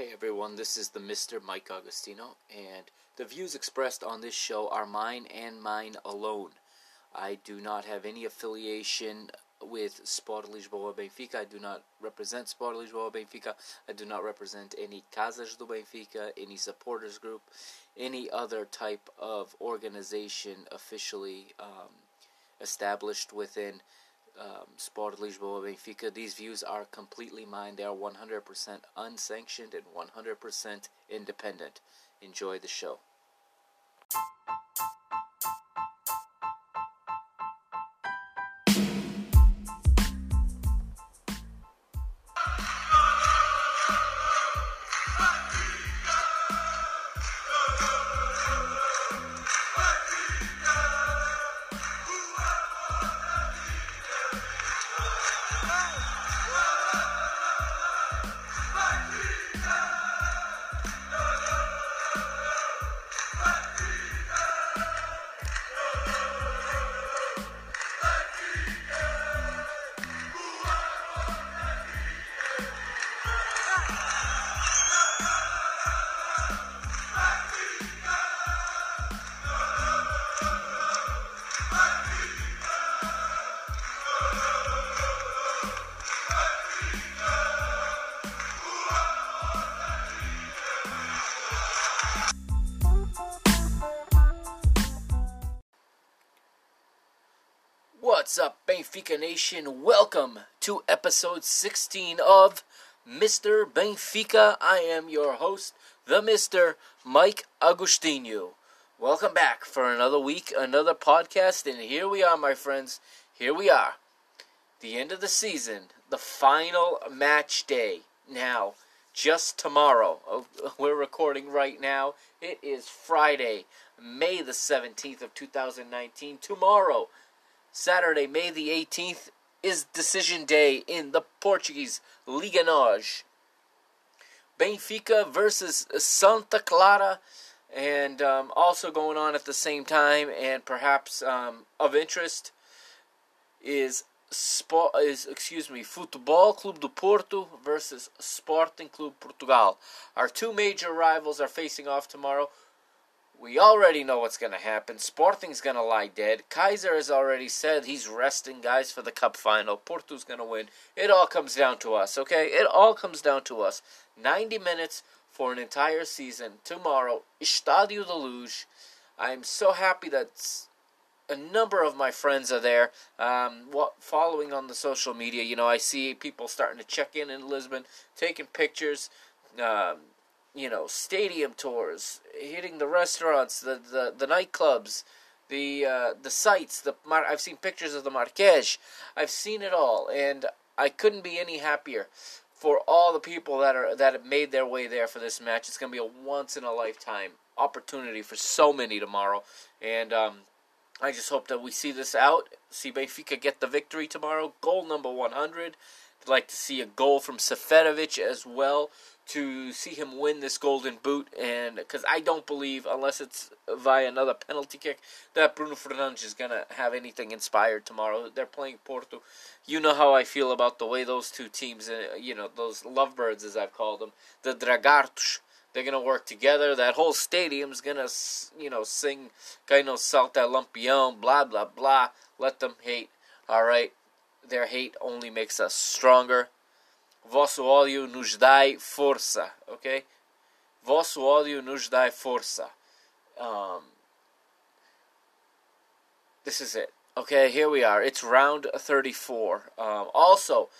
Hey everyone, this is the Mr. Mike Agostino, and the views expressed on this show are mine and mine alone. I do not have any affiliation with Sport Lisboa Benfica. I do not represent Sport Lisboa Benfica. I do not represent any Casas do Benfica, any supporters group, any other type of organization officially um, established within um, Sport Lisboa Benfica. These views are completely mine. They are 100% unsanctioned and 100% independent. Enjoy the show. Benfica Nation? Welcome to episode 16 of Mr. Benfica. I am your host, the Mr. Mike Agostinho. Welcome back for another week, another podcast, and here we are, my friends. Here we are. The end of the season, the final match day. Now, just tomorrow, oh, we're recording right now. It is Friday, May the 17th of 2019. Tomorrow, Saturday, May the 18th, is decision day in the Portuguese Liga NOS. Benfica versus Santa Clara, and um, also going on at the same time, and perhaps um, of interest, is Sport is excuse me, Futebol Clube do Porto versus Sporting Clube Portugal. Our two major rivals are facing off tomorrow. We already know what's going to happen. Sporting's going to lie dead. Keizer has already said he's resting guys for the cup final. Porto's going to win. It all comes down to us, okay? It all comes down to us. 90 minutes for an entire season. Tomorrow, Estádio da Luz. I'm so happy that a number of my friends are there. Um, what following on the social media, you know, I see people starting to check in in Lisbon, taking pictures. Um, you know, stadium tours, hitting the restaurants, the the, the nightclubs, the uh, the sites. The Mar- I've seen pictures of the Marquês. I've seen it all, and I couldn't be any happier for all the people that are that have made their way there for this match. It's going to be a once in a lifetime opportunity for so many tomorrow, and um, I just hope that we see this out. See Benfica get the victory tomorrow. Goal number 100. I'd like to see a goal from Seferovic as well to see him win this golden boot and because I don't believe unless it's via another penalty kick that Bruno Fernandes is to have anything inspired tomorrow. They're playing Porto. You know how I feel about the way those two teams, uh, you know, those lovebirds as I've called them, the Dragartos, they're to work together. That whole stadium's to, you know, sing Caino Salta Lampion, blah, blah, blah. Let them hate. All right. Their hate only makes us stronger. Vosso ódio nos dai força, ok? Vosso ódio nos dai força. Um, this is it. Okay, here we are. It's round 34. Um, also,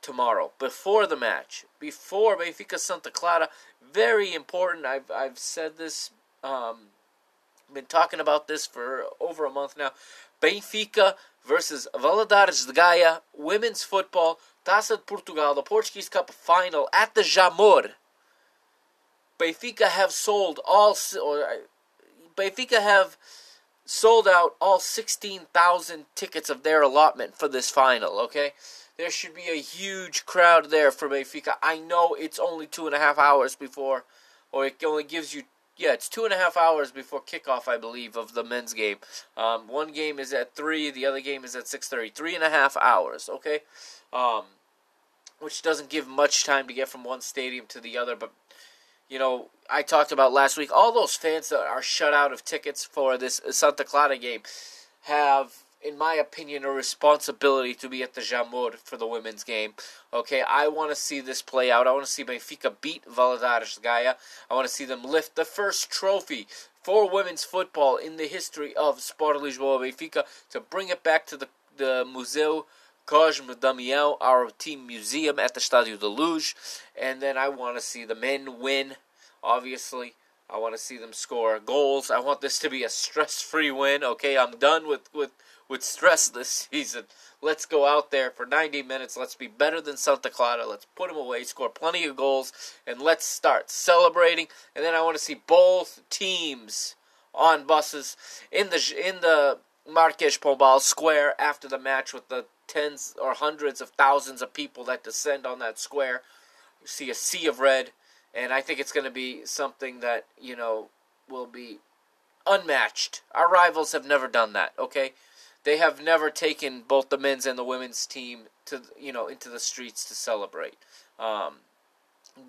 tomorrow, before the match, before Benfica Santa Clara, very important. I've, I've said this, um, been talking about this for over a month now. Benfica versus Valadares de Gaia, women's football, Taça de Portugal, the Portuguese Cup final at the Jamor. Benfica have sold all, or uh, Benfica have sold out all 16,000 tickets of their allotment for this final, okay? There should be a huge crowd there for Benfica. I know it's only two and a half hours before, or it only gives you yeah, it's two and a half hours before kickoff, I believe, of the men's game. Um, one game is at three, the other game is at six thirty. Three and a half hours, okay, um, which doesn't give much time to get from one stadium to the other. But you know, I talked about last week, all those fans that are shut out of tickets for this Santa Clara game have, in my opinion, a responsibility to be at the Jamor for the women's game. Okay, I want to see this play out. I want to see Benfica beat Valadares Gaia. I want to see them lift the first trophy for women's football in the history of Sport Lisboa Benfica to bring it back to the, the Museu Cosme Damião, our team museum at the Stadio de Luz. And then I want to see the men win, obviously. I want to see them score goals. I want this to be a stress-free win. Okay, I'm done with, with, with stress this season. Let's go out there for 90 minutes. Let's be better than Santa Clara. Let's put them away, score plenty of goals, and let's start celebrating. And then I want to see both teams on buses in the in the Marquês Pombal Square after the match with the tens or hundreds of thousands of people that descend on that square. You see a sea of red, and I think it's going to be something that, you know, will be unmatched. Our rivals have never done that, okay? They have never taken both the men's and the women's team to, you know, into the streets to celebrate. Um,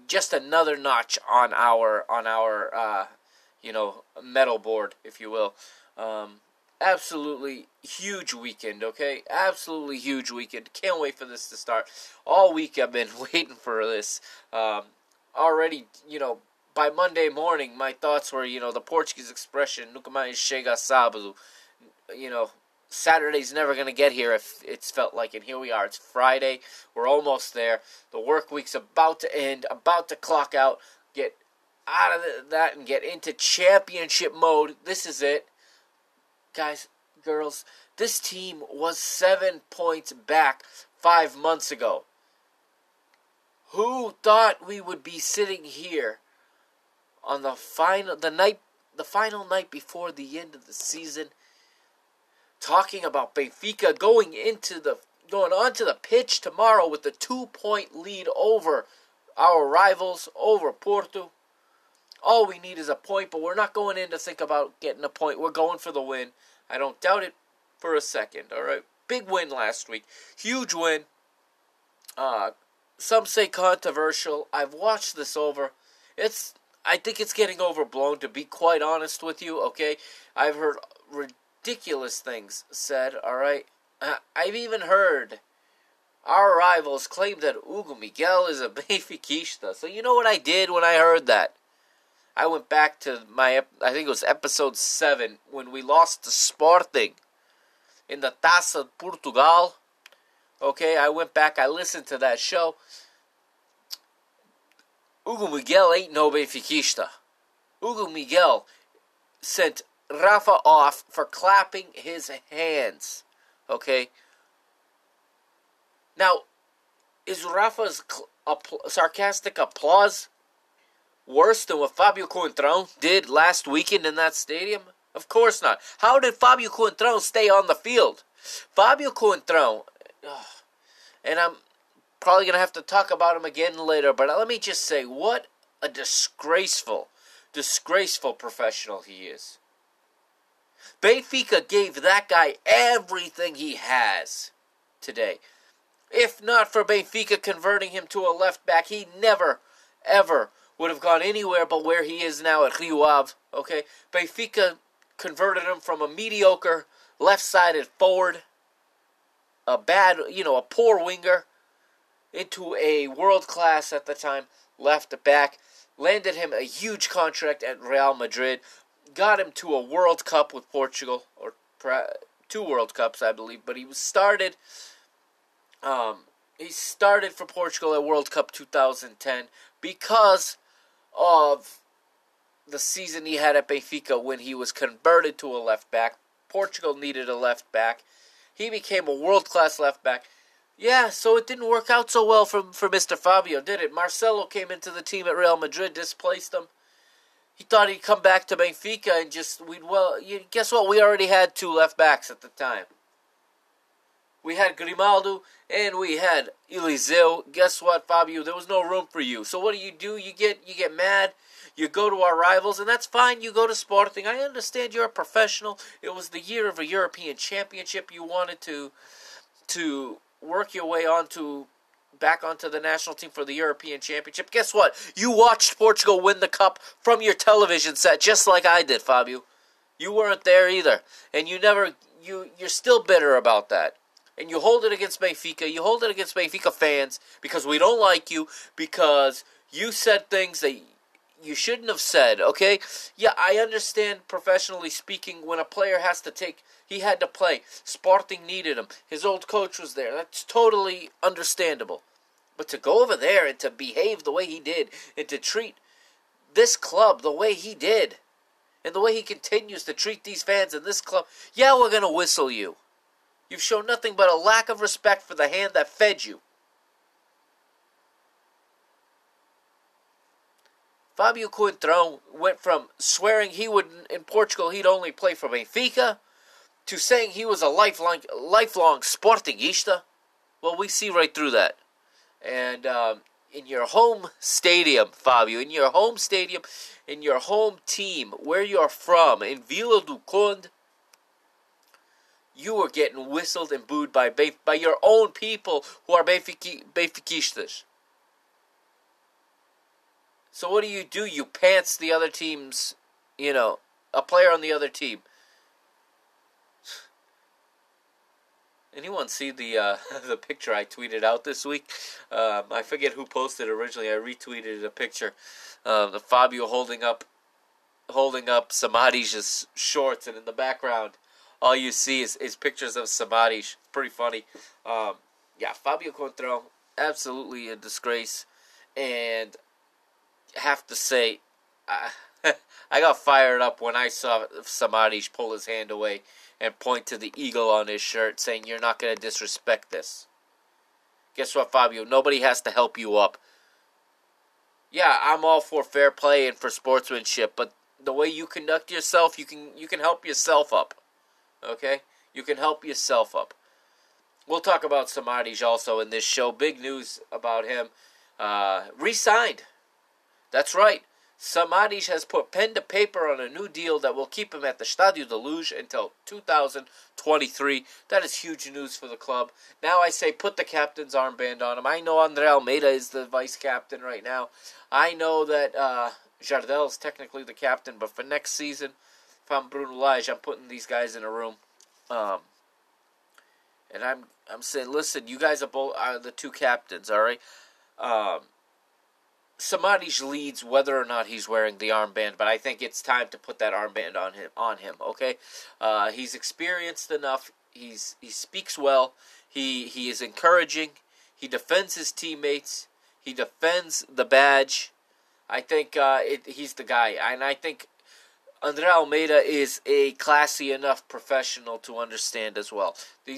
just another notch on our on our uh, you know medal board, if you will. Um, absolutely huge weekend, okay? Absolutely huge weekend. Can't wait for this to start. All week I've been waiting for this. Um, already, you know, by Monday morning, my thoughts were, you know, the Portuguese expression, nunca mais chega sábado. You know, Saturday's never going to get here if it's felt like, and here we are. It's Friday. We're almost there. The work week's about to end, about to clock out, get out of that and get into championship mode. This is it guys, girls, this team was seven points back five months ago. Who thought we would be sitting here on the final the night the final night before the end of the season talking about Benfica going into the going onto the pitch tomorrow with the two point lead over our rivals over Porto. All we need is a point, but we're not going in to think about getting a point. We're going for the win. I don't doubt it for a second. All right, big win last week, huge win. Uh, some say controversial. I've watched this over. It's I think it's getting overblown to be quite honest with you, okay? I've heard ridiculous things said, all right? Uh, I've even heard our rivals claim that Hugo Miguel is a Benfiquista. So you know what I did when I heard that? I went back to my, I think it was episode 7, when we lost to Sporting in the Taça de Portugal. Okay, I went back, I listened to that show. Hugo Miguel ain't no Benfiquista. Hugo Miguel sent Rafa off for clapping his hands. Okay? Now, is Rafa's cl- sarcastic applause worse than what Fabio Coentrão did last weekend in that stadium? Of course not. How did Fabio Coentrão stay on the field? Fabio Coentrão, and I'm probably going to have to talk about him again later, but let me just say what a disgraceful, disgraceful professional he is. Benfica gave that guy everything he has today. If not for Benfica converting him to a left back, he never, ever would have gone anywhere but where he is now at Rio Ave. Okay, Benfica converted him from a mediocre left-sided forward, a bad, you know, a poor winger, into a world-class at the time left back. Landed him a huge contract at Real Madrid. Got him to a World Cup with Portugal, or two World Cups, I believe. But he was started. Um, he started for Portugal at World Cup 2010 because of the season he had at Benfica when he was converted to a left back. Portugal needed a left back. He became a world class left back. Yeah, so it didn't work out so well for, for Mr. Fabio, did it? Marcelo came into the team at Real Madrid, displaced him. He thought he'd come back to Benfica and just we'd well. You, guess what? We already had two left backs at the time. We had Grimaldo and we had Eliseu. Guess what, Fabio? There was no room for you. So what do you do? You get you get mad. You go to our rivals, and that's fine. You go to Sporting. I understand you're a professional. It was the year of a European Championship. You wanted to to work your way onto back onto the national team for the European Championship. Guess what? You watched Portugal win the cup from your television set just like I did, Fabio. You weren't there either. And you never you you're still bitter about that. And you hold it against Benfica. You hold it against Benfica fans because we don't like you because you said things that you shouldn't have said, okay? Yeah, I understand professionally speaking when a player has to take he had to play. Sporting needed him. His old coach was there. That's totally understandable. But to go over there and to behave the way he did and to treat this club the way he did and the way he continues to treat these fans in this club, yeah, we're going to whistle you. You've shown nothing but a lack of respect for the hand that fed you. Fabio Coentrão went from swearing he would in Portugal he'd only play for Benfica to saying he was a lifelong lifelong Sportingista. Well, we see right through that. And um, in your home stadium, Fabio, in your home stadium, in your home team, where you're from, in Vila do Conde, you were getting whistled and booed by by your own people who are Benfiquistas. So what do you do? You pants the other team's, you know, a player on the other team. Anyone see the uh, the picture I tweeted out this week? Um, I forget who posted originally. I retweeted a picture of Fabio holding up holding up Samaris's shorts, and in the background, all you see is, is pictures of Samaris. Pretty funny. Um, yeah, Fabio Coentrão, absolutely a disgrace, and have to say, I, I got fired up when I saw Samaris pull his hand away and point to the eagle on his shirt, saying, You're not going to disrespect this. Guess what, Fabio? Nobody has to help you up. Yeah, I'm all for fair play and for sportsmanship, but the way you conduct yourself, you can you can help yourself up. Okay? You can help yourself up. We'll talk about Samaris also in this show. Big news about him. Uh, re-signed. That's right. Samaris has put pen to paper on a new deal that will keep him at the Stadio de Luz until 2023. That is huge news for the club. Now I say put the captain's armband on him. I know Andre Almeida is the vice captain right now. I know that uh, Jardel is technically the captain, but for next season, if I'm Bruno Lage, I'm putting these guys in a room. Um, and I'm I'm saying, listen, you guys are both are the two captains, all right? Um, Samaris leads whether or not he's wearing the armband, but I think it's time to put that armband on him. On him, okay? Uh, he's experienced enough. He's he speaks well. He he is encouraging. He defends his teammates. He defends the badge. I think uh, it, he's the guy, and I think Andre Almeida is a classy enough professional to understand as well.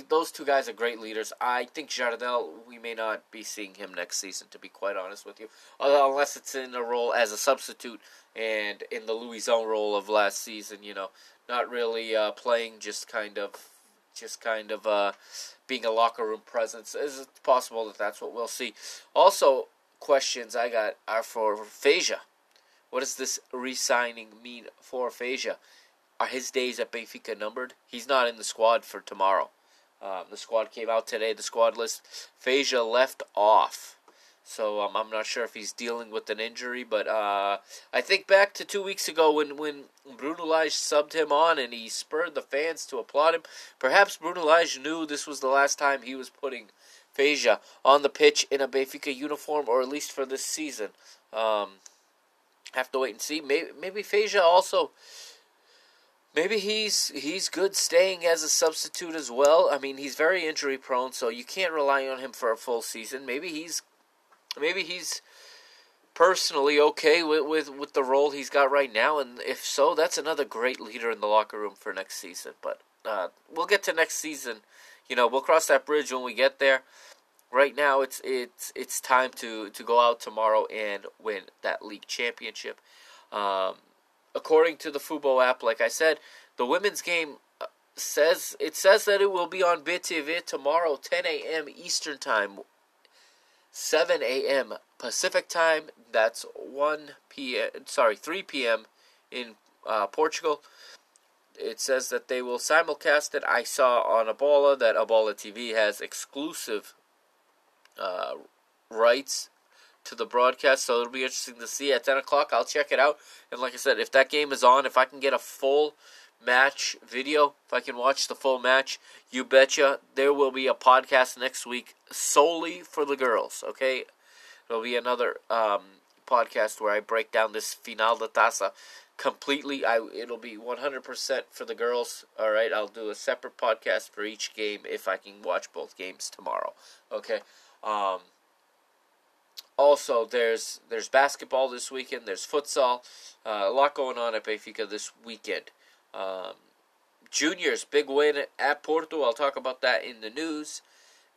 those two guys are great leaders. I think Jardel, we may not be seeing him next season, to be quite honest with you, unless it's in a role as a substitute and in the Luisão role of last season. You know, not really uh, playing, just kind of, just kind of uh, being a locker room presence. Is it possible that that's what we'll see? Also, questions I got are for Fejsa. What does this re-signing mean for Fejsa? Are his days at Benfica numbered? He's not in the squad for tomorrow. Um, the squad came out today. The squad list. Fejsa left off. So um, I'm not sure if he's dealing with an injury, but uh, I think back to two weeks ago when, when Bruno Lage subbed him on and he spurred the fans to applaud him. Perhaps Bruno Lage knew this was the last time he was putting Fejsa on the pitch in a Benfica uniform, or at least for this season. Um, have to wait and see. Maybe maybe Fejsa also. Maybe he's he's good staying as a substitute as well. I mean, he's very injury prone, so you can't rely on him for a full season. Maybe he's maybe he's personally okay with, with, with the role he's got right now, and if so, that's another great leader in the locker room for next season. But uh, we'll get to next season. You know, we'll cross that bridge when we get there right now it's it's it's time to to go out tomorrow and win that league championship. Um, according to the Fubo app, like I said, the women's game uh, says it says that it will be on BTV tomorrow, 10 a.m. Eastern time, 7 a.m. Pacific time. That's 1 p.m. Sorry, 3 p.m. in uh, Portugal. It says that they will simulcast it. I saw on A Bola that A Bola TV has exclusive uh, rights to the broadcast, so it'll be interesting to see at 10 o'clock. I'll check it out. And like I said, if that game is on, if I can get a full match video, if I can watch the full match, you betcha there will be a podcast next week solely for the girls, okay? It'll be another um, podcast where I break down this Final de Taça completely. I It'll be 100% for the girls, all right? I'll do a separate podcast for each game if I can watch both games tomorrow, okay? Um, also, there's there's basketball this weekend. There's futsal. Uh, a lot going on at Benfica this weekend. Um, juniors, big win at Porto. I'll talk about that in the news.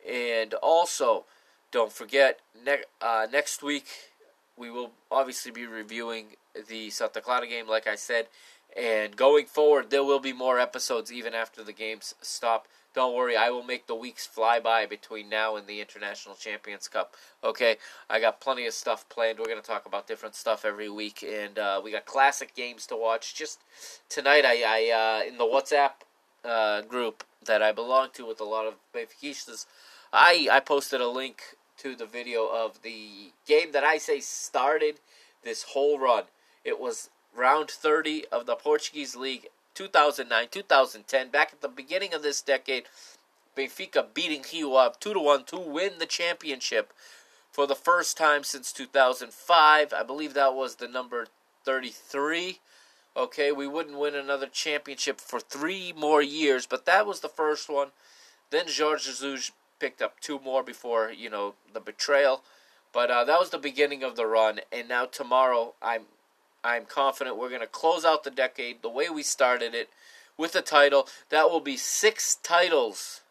And also, don't forget, ne- uh, next week we will obviously be reviewing the Santa Clara game, like I said. And going forward, there will be more episodes even after the games stop. Don't worry, I will make the weeks fly by between now and the International Champions Cup. Okay, I got plenty of stuff planned. We're going to talk about different stuff every week, and uh, we got classic games to watch. Just tonight, I, I uh, in the WhatsApp uh, group that I belong to with a lot of Benfiquistas, I I posted a link to the video of the game that I say started this whole run. It was round 30 of the Portuguese League 2009, 2010, back at the beginning of this decade, Benfica beating Rio Ave 2 to 1 to win the championship for the first time since 2005. I believe that was the number 33. Okay, we wouldn't win another championship for three more years, but that was the first one. Then Jorge Jesus picked up two more before, you know, the betrayal. But uh, that was the beginning of the run, and now tomorrow I'm I'm confident we're going to close out the decade the way we started it with a title. That will be six titles.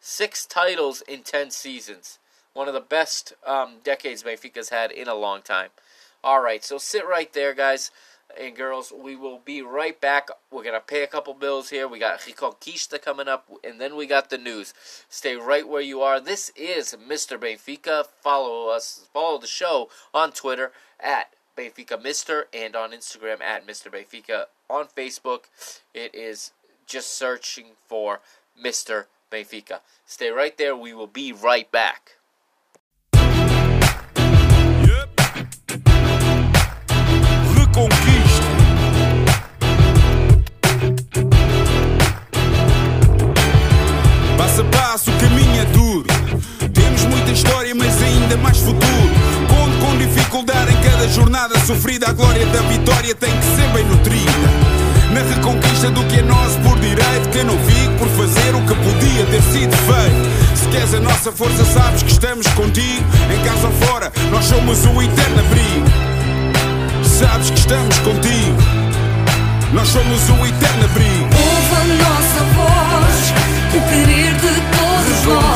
Six titles in 10 seasons. One of the best um, decades Benfica's had in a long time. All right, so sit right there, guys and girls. We will be right back. We're going to pay a couple bills here. We got Reconquista coming up, and then we got the news. Stay right where you are. This is Mr. Benfica. Follow us, follow the show on Twitter at Benfica Mister and on Instagram at Mr. Benfica. On Facebook, it is just searching for Mr. Benfica. Stay right there. We will be right back. Passo a passo, o caminho é duro. Temos muita história, mas ainda mais futuro dificuldade em cada jornada sofrida. A glória da vitória tem que ser bem nutrida. Na reconquista do que é nosso por direito, que não fico por fazer o que podia ter sido feito. Se queres a nossa força, sabes que estamos contigo. Em casa ou fora, nós somos o eterno abrigo. Sabes que estamos contigo. Nós somos o eterno abrigo. Ouve a nossa voz, o querer de todos nós.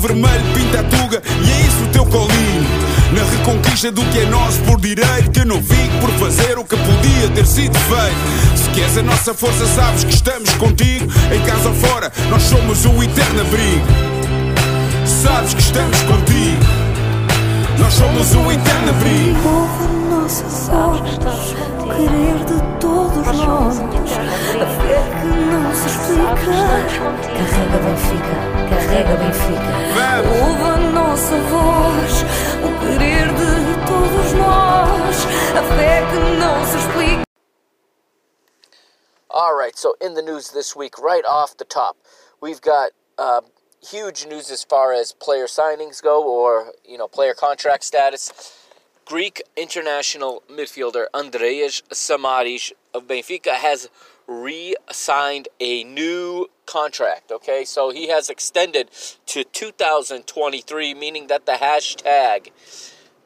vermelho pinta a tuga e é isso o teu colinho. Na reconquista do que é nosso por direito, que eu não fico por fazer o que podia ter sido feito. Se queres a nossa força, sabes que estamos contigo. Em casa ou fora, nós somos o eterno abrigo. Sabes que estamos contigo. Nós somos o eterno abrigo. Ouve a nossa voz querer de todos nós. A fé que não se explica. Carrega Benfica, carrega Benfica. Ouve a nossa voz, o querer de todos nós. A fé que não se explica. All right, so in the news this week, right off the top, we've got uh, huge news as far as player signings go, or you know, player contract status. Greek international midfielder Andreas Samaris of Benfica has re signed a new contract. Okay, so he has extended to 2023, meaning that the hashtag,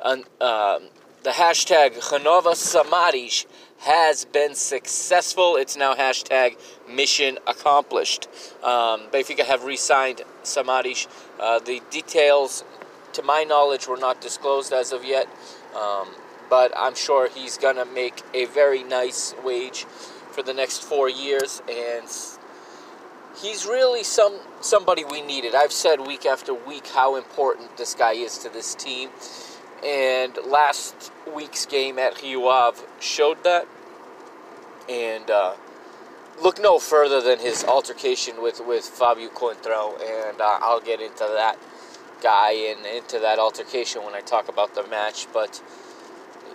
um, the hashtag Renova Samaris has been successful. It's now hashtag mission accomplished. Um, Benfica have re-signed Samaris. Uh, the details, to my knowledge, were not disclosed as of yet. Um, but I'm sure he's gonna make a very nice wage for the next four years, and he's really some somebody we needed. I've said week after week how important this guy is to this team, and last week's game at Rio Ave showed that. And uh, look no further than his altercation with with Fabio Coentrão, and uh, I'll get into that guy and into that altercation when I talk about the match, but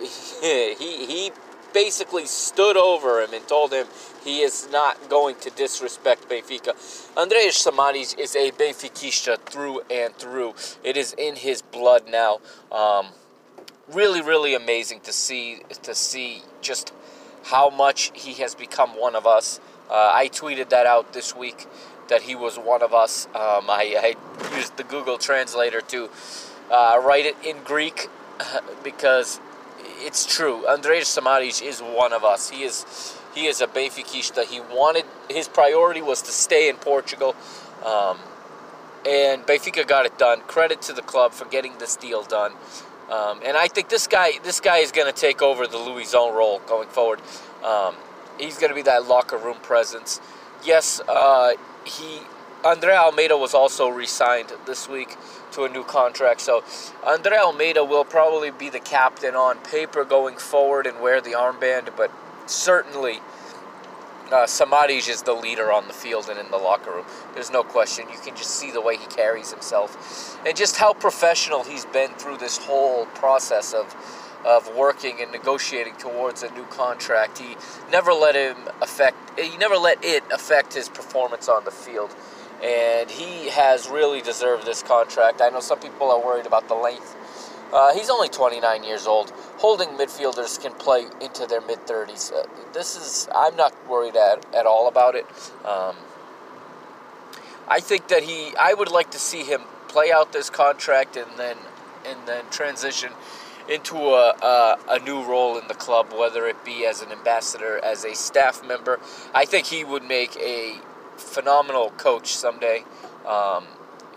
he he basically stood over him and told him he is not going to disrespect Benfica. Andreas Samaris is a Benfiquista through and through. It is in his blood now. Um, really, really amazing to see to see just how much he has become one of us. Uh, I tweeted that out this week that he was one of us. Um, I, I, used the Google Translator to uh, write it in Greek because it's true. Andreas Samaris is one of us. He is he is a Benfiquista. He wanted his priority was to stay in Portugal, um, and Benfica got it done. Credit to the club for getting this deal done. Um, and I think this guy this guy is going to take over the Luisão role going forward. Um, he's going to be that locker room presence. Yes, uh, he Andre Almeida was also re-signed this week to a new contract. So Andre Almeida will probably be the captain on paper going forward and wear the armband, but certainly uh, Samaris is the leader on the field and in the locker room. There's no question. You can just see the way he carries himself and just how professional he's been through this whole process of of working and negotiating towards a new contract. He never let him affect. He never let it affect his performance on the field and he has really deserved this contract. I know some people are worried about the length. Uh, he's only 29 years old. Holding midfielders can play into their mid 30s. Uh, this is I'm not worried at, at all about it. Um, I think that he. I would like to see him play out this contract and then and then transition into a, a, a, new role in the club, whether it be as an ambassador, as a staff member. I think he would make a phenomenal coach someday. Um,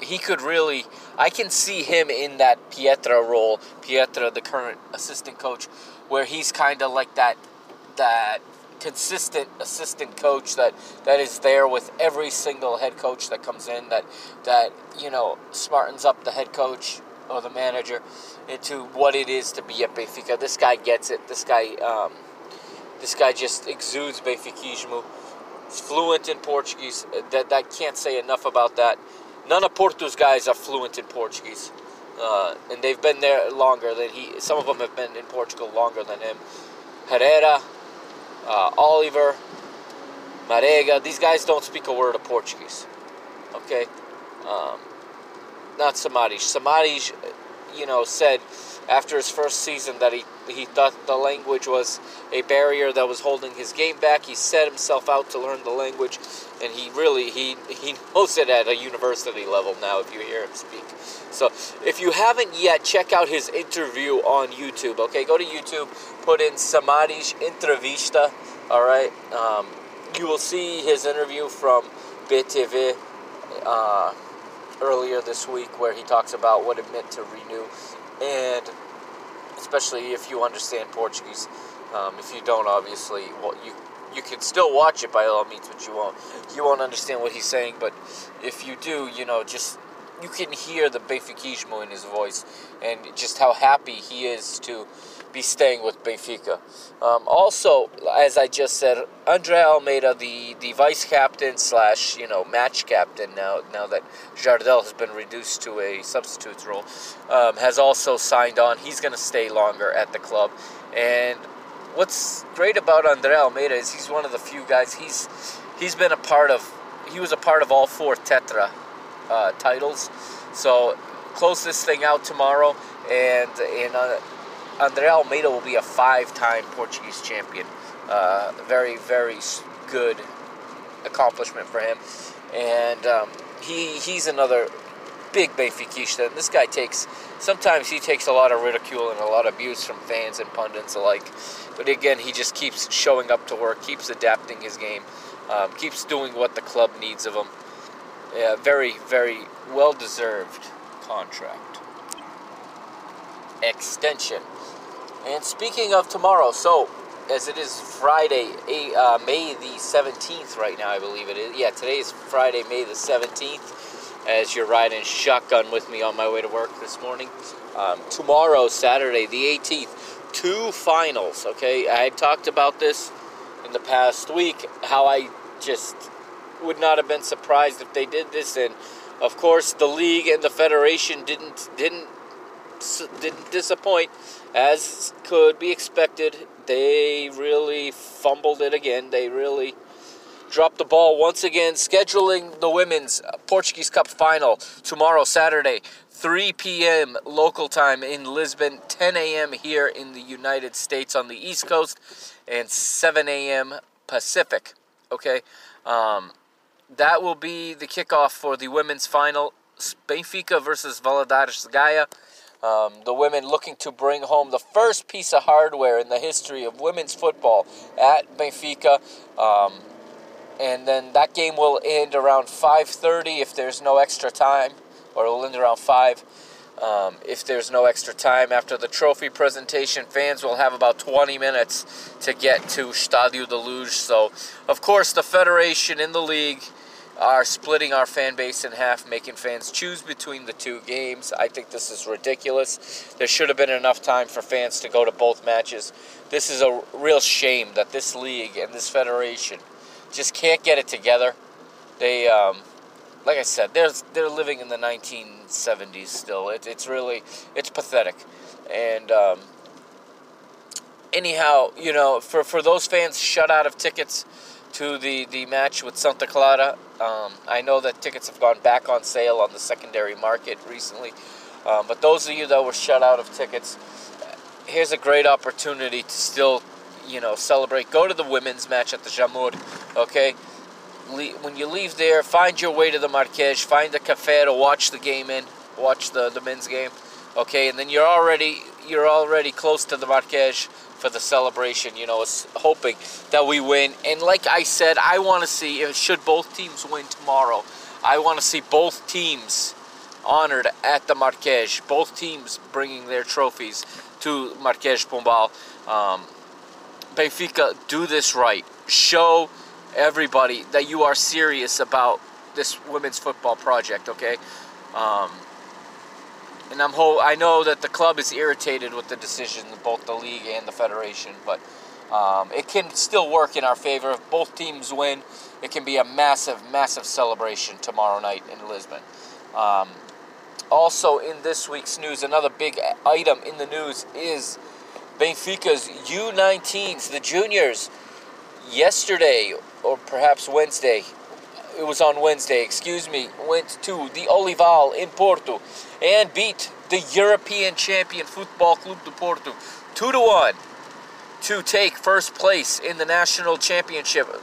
he could really, I can see him in that Pietra role, Pietra, the current assistant coach, where he's kind of like that, that consistent assistant coach that, that is there with every single head coach that comes in, that, that, you know, smartens up the head coach or the manager into what it is to be at Benfica. This guy gets it. This guy, um, this guy just exudes Benfiquismo fluent in Portuguese. That I can't say enough about that. None of Porto's guys are fluent in Portuguese, uh, and they've been there longer than he. Some of them have been in Portugal longer than him. Herrera, uh, Oliver, Marega. These guys don't speak a word of Portuguese. Okay, um, not Samaris. Samaris, you know, said after his first season that he he thought the language was a barrier that was holding his game back. He set himself out to learn the language, and he really he he knows it at a university level now. If you hear him speak, so if you haven't yet, check out his interview on YouTube. Okay, go to YouTube, put in Samaris Entrevista. All right, um, you will see his interview from BTV. Uh, earlier this week, where he talks about what it meant to renew, and especially if you understand Portuguese. Um, if you don't, obviously, well, you you can still watch it by all means, but you won't you won't understand what he's saying. But if you do, you know, just you can hear the Benfiquismo in his voice and just how happy he is to be staying with Benfica. Um, also, as I just said, Andre Almeida, the, the vice captain slash you know match captain now now that Jardel has been reduced to a substitute's role, um, has also signed on. He's going to stay longer at the club, and what's great about Andre Almeida is he's one of the few guys. He's he's been a part of. He was a part of all four Tetra uh, titles. So close this thing out tomorrow, and in uh, Andre Almeida will be a five-time Portuguese champion. Uh, very very good accomplishment for him. and um, he he's another big. And this guy takes sometimes he takes a lot of ridicule and a lot of abuse from fans and pundits alike. But again, he just keeps showing up to work, keeps adapting his game, um, keeps doing what the club needs of him. Yeah, very, very well deserved contract. Extension. And speaking of tomorrow, so as it is Friday, uh, May the 17th, right now, I believe it is. Yeah, today is Friday, May the 17th, as you're riding shotgun with me on my way to work this morning. Um, tomorrow, Saturday, the 18th, two finals, okay? I talked about this in the past week, how I just would not have been surprised if they did this, and of course, the league and the federation didn't didn't didn't disappoint, as could be expected. They really fumbled it again. They really dropped the ball once again, scheduling the women's Portuguese Cup final tomorrow, Saturday, 3 p.m. local time in Lisbon, 10 a.m. here in the United States on the East Coast, and 7 a.m. Pacific. Okay, um, that will be the kickoff for the women's final. Benfica versus Valadares Gaia. Um, the women looking to bring home the first piece of hardware in the history of women's football at Benfica. Um, and then that game will end around 5.30 if there's no extra time, or it'll end around 5. Um, if there's no extra time after the trophy presentation, fans will have about 20 minutes to get to Stadio de Luz. So, of course, the federation in the league are splitting our fan base in half, making fans choose between the two games. I think this is ridiculous. There should have been enough time for fans to go to both matches. This is a real shame that this league and this federation just can't get it together. They, um, like I said, they're they're living in the 1970s still. It, it's really it's pathetic, and um, anyhow, you know, for for those fans shut out of tickets to the, the match with Santa Clara. Um, I know that tickets have gone back on sale on the secondary market recently. Um, but those of you that were shut out of tickets, here's a great opportunity to still, you know, celebrate. Go to the women's match at the Jamor, okay? Le- when you leave there, find your way to the Marquês, find a cafe to watch the game in, watch the, the men's game, okay? And then you're already you're already close to the Marquês for the celebration. You know, it's hoping that we win. And like I said, I want to see should both teams win tomorrow. I want to see both teams honored at the Marquês. Both teams bringing their trophies to Marquês Pombal. Um, Benfica, do this right. Show everybody that you are serious about this women's football project. Okay. Um, and I'm ho- I know that the club is irritated with the decision both the league and the federation, but um, it can still work in our favor. If both teams win, it can be a massive, massive celebration tomorrow night in Lisbon. Um, also, in this week's news, another big item in the news is Benfica's U19s, the juniors, yesterday or perhaps Wednesday, it was on Wednesday, excuse me, went to the Olival in Porto and beat the European champion Football Club de Porto 2 to 1 to take first place in the national championship uh,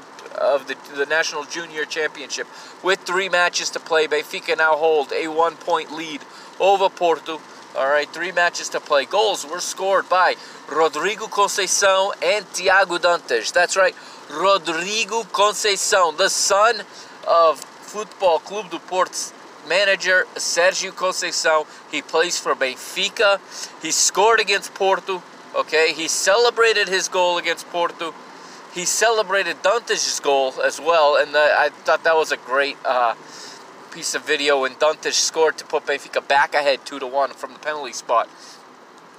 of the, the national junior championship with three matches to play. Benfica now hold a one point lead over Porto. All right, three matches to play. Goals were scored by Rodrigo Conceição and Tiago Dantas. That's right, Rodrigo Conceição, the son of Football Club do Porto's manager Sergio Conceição. He plays for Benfica. He scored against Porto. Okay, he celebrated his goal against Porto. He celebrated Dantas' goal as well, and I thought that was a great uh, piece of video when Dantas scored to put Benfica back ahead two to one from the penalty spot.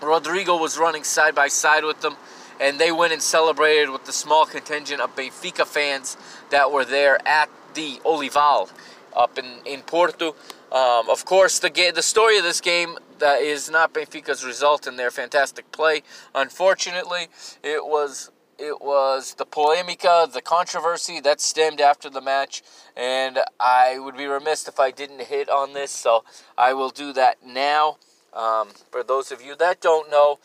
Rodrigo was running side by side with them, and they went and celebrated with the small contingent of Benfica fans that were there at the Olival up in, in Porto. Um, of course, the ga- the story of this game that is not Benfica's result in their fantastic play. Unfortunately, it was it was the polemica, the controversy that stemmed after the match, and I would be remiss if I didn't hit on this, so I will do that now. Um, for those of you that don't know,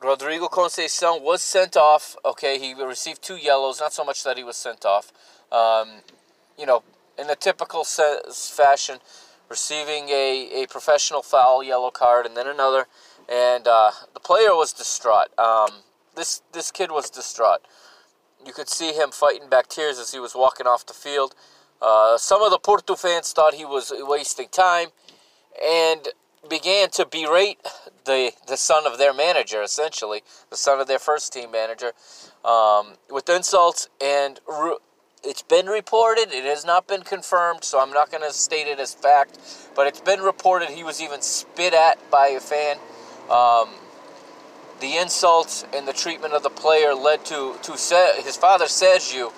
Rodrigo Conceição was sent off. Okay, he received two yellows, not so much that he was sent off. Um, you know, in a typical fashion, receiving a, a professional foul, yellow card, and then another. And uh, the player was distraught. Um, this this kid was distraught. You could see him fighting back tears as he was walking off the field. Uh, some of the Porto fans thought he was wasting time and began to berate the the son of their manager, essentially the son of their first team manager, um, with insults. And it's been reported; it has not been confirmed, so I'm not going to state it as fact. But it's been reported he was even spit at by a fan. Um, the insults and the treatment of the player led to to Se- his father Sergio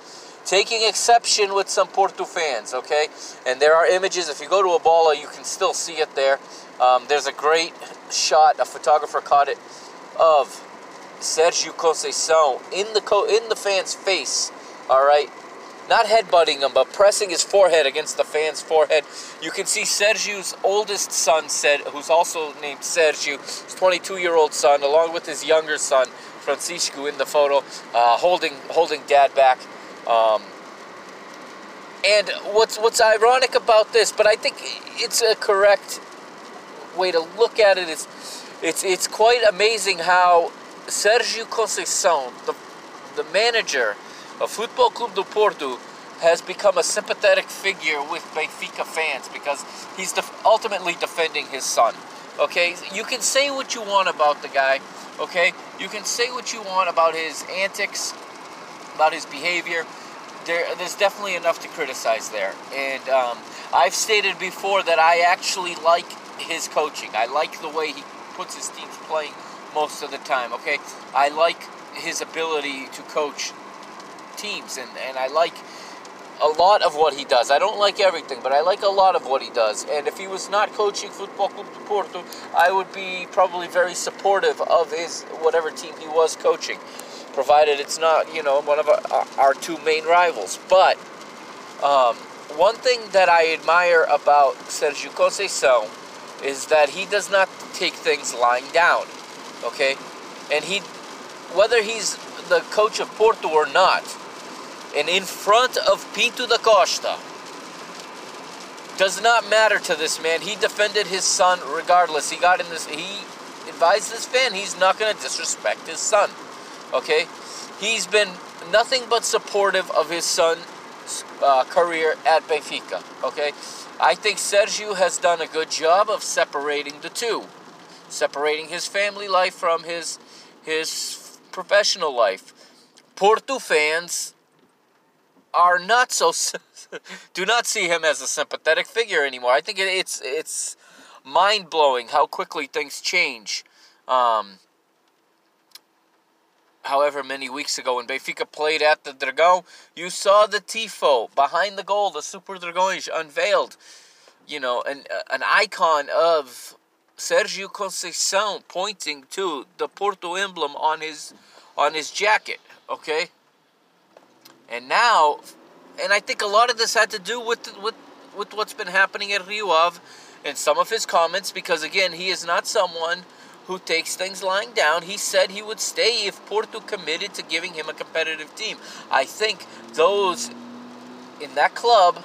taking exception with some Porto fans, okay? And there are images, if you go to A Bola, you can still see it there. Um, there's a great shot, a photographer caught it, of Sergio Conceição in the, co- in the fan's face, all right? Not headbutting him, but pressing his forehead against the fan's forehead. You can see Sergio's oldest son, said, who's also named Sergio, his 22-year-old son, along with his younger son, Francisco, in the photo, uh, holding holding dad back. Um, and what's what's ironic about this, but I think it's a correct way to look at it. Is it's it's quite amazing how Sergio Conceição, the the manager of Futebol Clube do Porto, has become a sympathetic figure with Benfica fans because he's def- ultimately defending his son. Okay, you can say what you want about the guy. Okay, you can say what you want about his antics, about his behavior. There, there's definitely enough to criticize there. And um, I've stated before that I actually like his coaching. I like the way he puts his teams playing most of the time. Okay, I like his ability to coach teams, and, and I like a lot of what he does. I don't like everything, but I like a lot of what he does. And if he was not coaching Futebol Club de Porto, I would be probably very supportive of his whatever team he was coaching, provided it's not you know one of our, our two main rivals. But um, one thing that I admire about Sergio Conceição is that he does not take things lying down. Okay, and he whether he's the coach of Porto or not and in front of Pinto da Costa. Does not matter to this man. He defended his son regardless. He got in this. He advised this fan he's not going to disrespect his son. Okay, he's been nothing but supportive of his son's uh, career at Benfica. Okay, I think Sergio has done a good job of separating the two, separating his family life from his his professional life. Porto fans are not so do not see him as a sympathetic figure anymore. I think it, it's it's mind blowing how quickly things change. Um, however, many weeks ago when Benfica played at the Dragão, you saw the tifo behind the goal, the Super Dragões unveiled. You know, an an icon of Sergio Conceição pointing to the Porto emblem on his on his jacket. Okay. And now, and I think a lot of this had to do with with with what's been happening at Rio Ave and some of his comments because again, he is not someone who takes things lying down. He said he would stay if Porto committed to giving him a competitive team. I think those in that club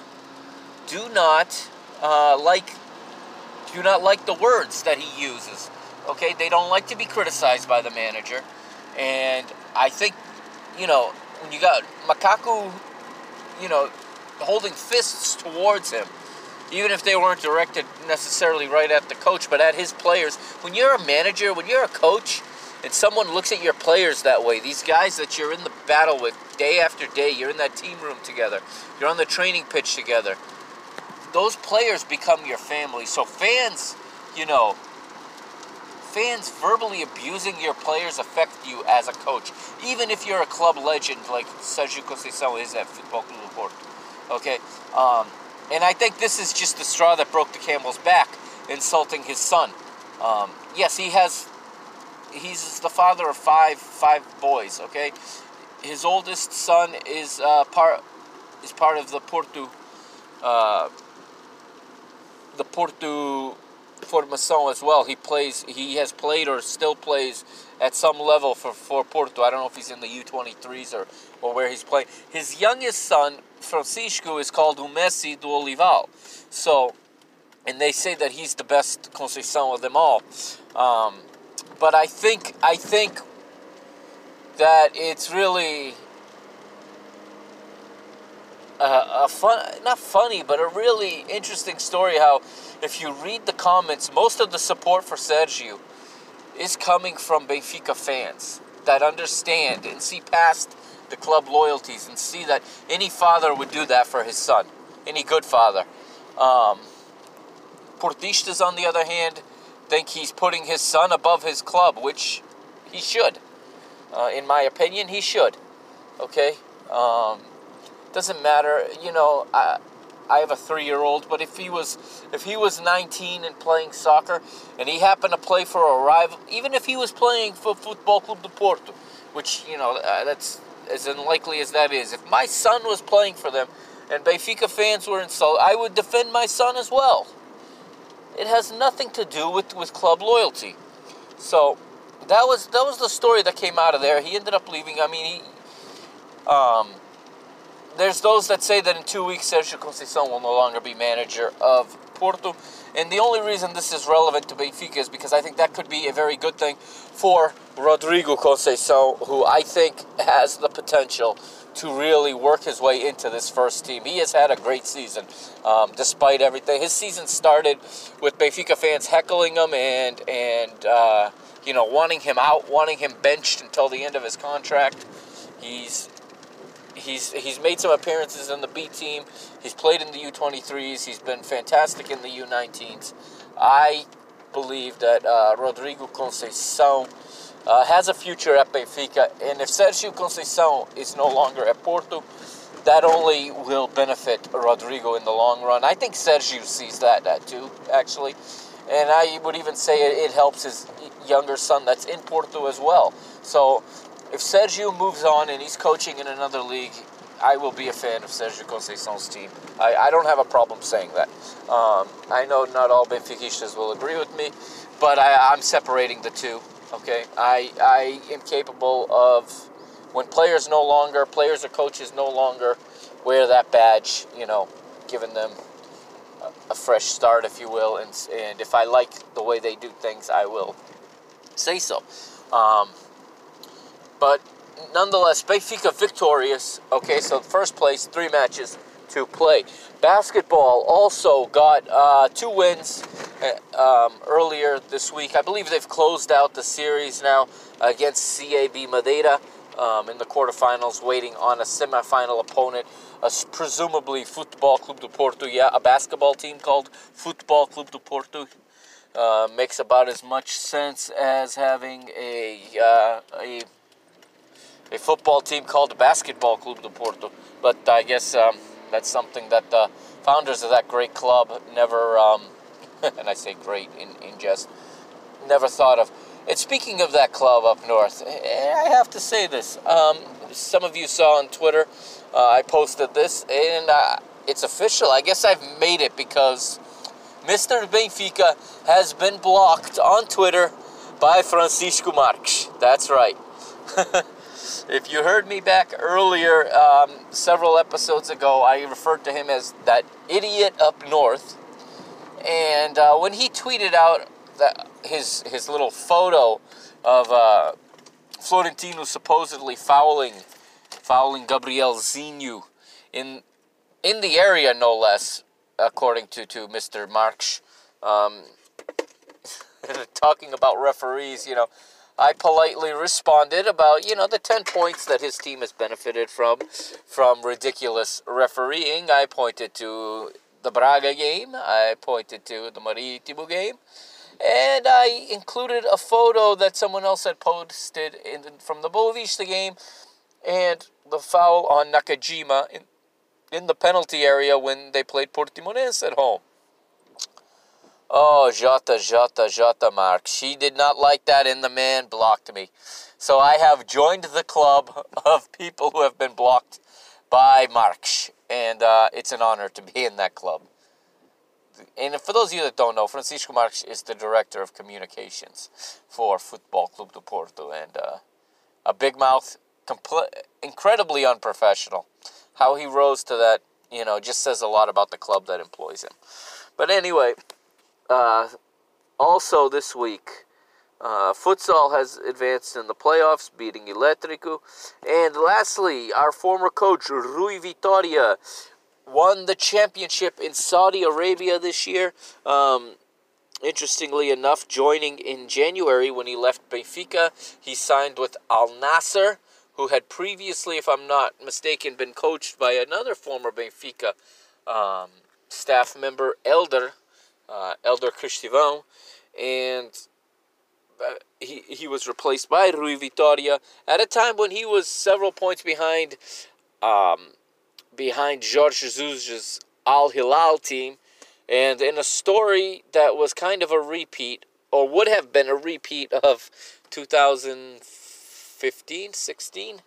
do not uh, like do not like the words that he uses. Okay, they don't like to be criticized by the manager, and I think you know when you got Makaku, you know, holding fists towards him, even if they weren't directed necessarily right at the coach, but at his players. When you're a manager, when you're a coach, and someone looks at your players that way, these guys that you're in the battle with day after day, you're in that team room together, you're on the training pitch together, those players become your family. So fans, you know, fans verbally abusing your players affect you as a coach, even if you're a club legend like Sergio Conceição is at Futebol Clube Porto. Okay, um, and I think this is just the straw that broke the camel's back, insulting his son. Um, yes, he has. He's the father of five five boys. Okay, his oldest son is uh, part is part of the Porto. Uh, the Porto Formação as well. He plays. He has played or still plays at some level for, for Porto. I don't know if he's in the U23s or, or where he's playing. His youngest son, Francisco is called o Messi do Olival. So, and they say that he's the best Conceição of them all. Um, but I think I think that it's really a, fun, not funny, but a really interesting story. How, if you read the comments, most of the support for Sergio is coming from Benfica fans that understand and see past the club loyalties and see that any father would do that for his son, any good father. Um, Portistas, on the other hand, think he's putting his son above his club, which he should. Uh, in my opinion, he should. Okay? Um, doesn't matter. You know, I, I have a three-year-old, but if he was if he was 19 and playing soccer, and he happened to play for a rival, even if he was playing for Football Club de Porto, which you know uh, that's as unlikely as that is. If my son was playing for them, and Benfica fans were insulted, I would defend my son as well. It has nothing to do with, with club loyalty. So that was that was the story that came out of there. He ended up leaving. I mean, he, um, there's those that say that in two weeks Sergio Conceição will no longer be manager of Porto. And the only reason this is relevant to Benfica is because I think that could be a very good thing for Rodrigo Conceição, who I think has the potential to really work his way into this first team. He has had a great season, um, despite everything. His season started with Benfica fans heckling him and and uh, you know wanting him out, wanting him benched until the end of his contract. He's he's he's made some appearances in the B team. He's played in the U23s. He's been fantastic in the U19s. I believe that uh, Rodrigo Conceição uh, has a future at Benfica, and if Sergio Conceição is no longer at Porto, that only will benefit Rodrigo in the long run. I think Sergio sees that, that too, actually, and I would even say it, it helps his younger son that's in Porto as well. So if Sergio moves on and he's coaching in another league, I will be a fan of Sergio Conceição's team. I, I don't have a problem saying that. Um, I know not all Benfiquistas will agree with me, but I, I'm separating the two. Okay, I I am capable of when players no longer, players or coaches no longer wear that badge. You know, giving them a, a fresh start, if you will, and and if I like the way they do things, I will say so. Um, but nonetheless, Benfica victorious. Okay, so first place, three matches to play. Basketball also got uh, two wins uh, um, earlier this week. I believe they've closed out the series now against CAB Madeira um, in the quarterfinals, waiting on a semifinal opponent, uh, presumably Football Club do Porto. Yeah, a basketball team called Football Club do Porto. Uh, makes about as much sense as having a uh, a a football team called the Basketball Club de Porto. But I guess um, that's something that the founders of that great club never, um, and I say great in, in jest, never thought of. And speaking of that club up north, I have to say this. Um, some of you saw on Twitter, uh, I posted this, and uh, it's official. I guess I've made it because Mr. Benfica has been blocked on Twitter by Francisco Marques. That's right. If you heard me back earlier, um, several episodes ago, I referred to him as that idiot up north. And uh, when he tweeted out that his his little photo of uh, Florentino supposedly fouling fouling Gabrielzinho in in the area, no less, according to to Mr. Marques, um, talking about referees, you know. I politely responded about, you know, the 10 points that his team has benefited from from ridiculous refereeing. I pointed to the Braga game, I pointed to the Marítimo game, and I included a photo that someone else had posted in, from the Boavista game and the foul on Nakajima in, in the penalty area when they played Portimonense at home. Oh, Jota, Jota, Jota Mark. She did not like that, and the man blocked me. So I have joined the club of people who have been blocked by Marques, and uh, it's an honor to be in that club. And for those of you that don't know, Francisco Marques is the director of communications for Football Club do Porto, and uh, a big mouth, compl- incredibly unprofessional. how he rose to that, you know, just says a lot about the club that employs him. But anyway, uh, also this week, uh, futsal has advanced in the playoffs, beating Elétrico. And lastly, our former coach, Rui Vitoria, won the championship in Saudi Arabia this year. Um, interestingly enough, joining in January when he left Benfica, he signed with Al Nassr, who had previously, if I'm not mistaken, been coached by another former Benfica um, staff member, Hélder, uh, Hélder Cristóvão, and uh, he, he was replaced by Rui Vitoria at a time when he was several points behind um, behind Jorge Jesus' Al Hilal team, and in a story that was kind of a repeat, or would have been a repeat of 2015 16,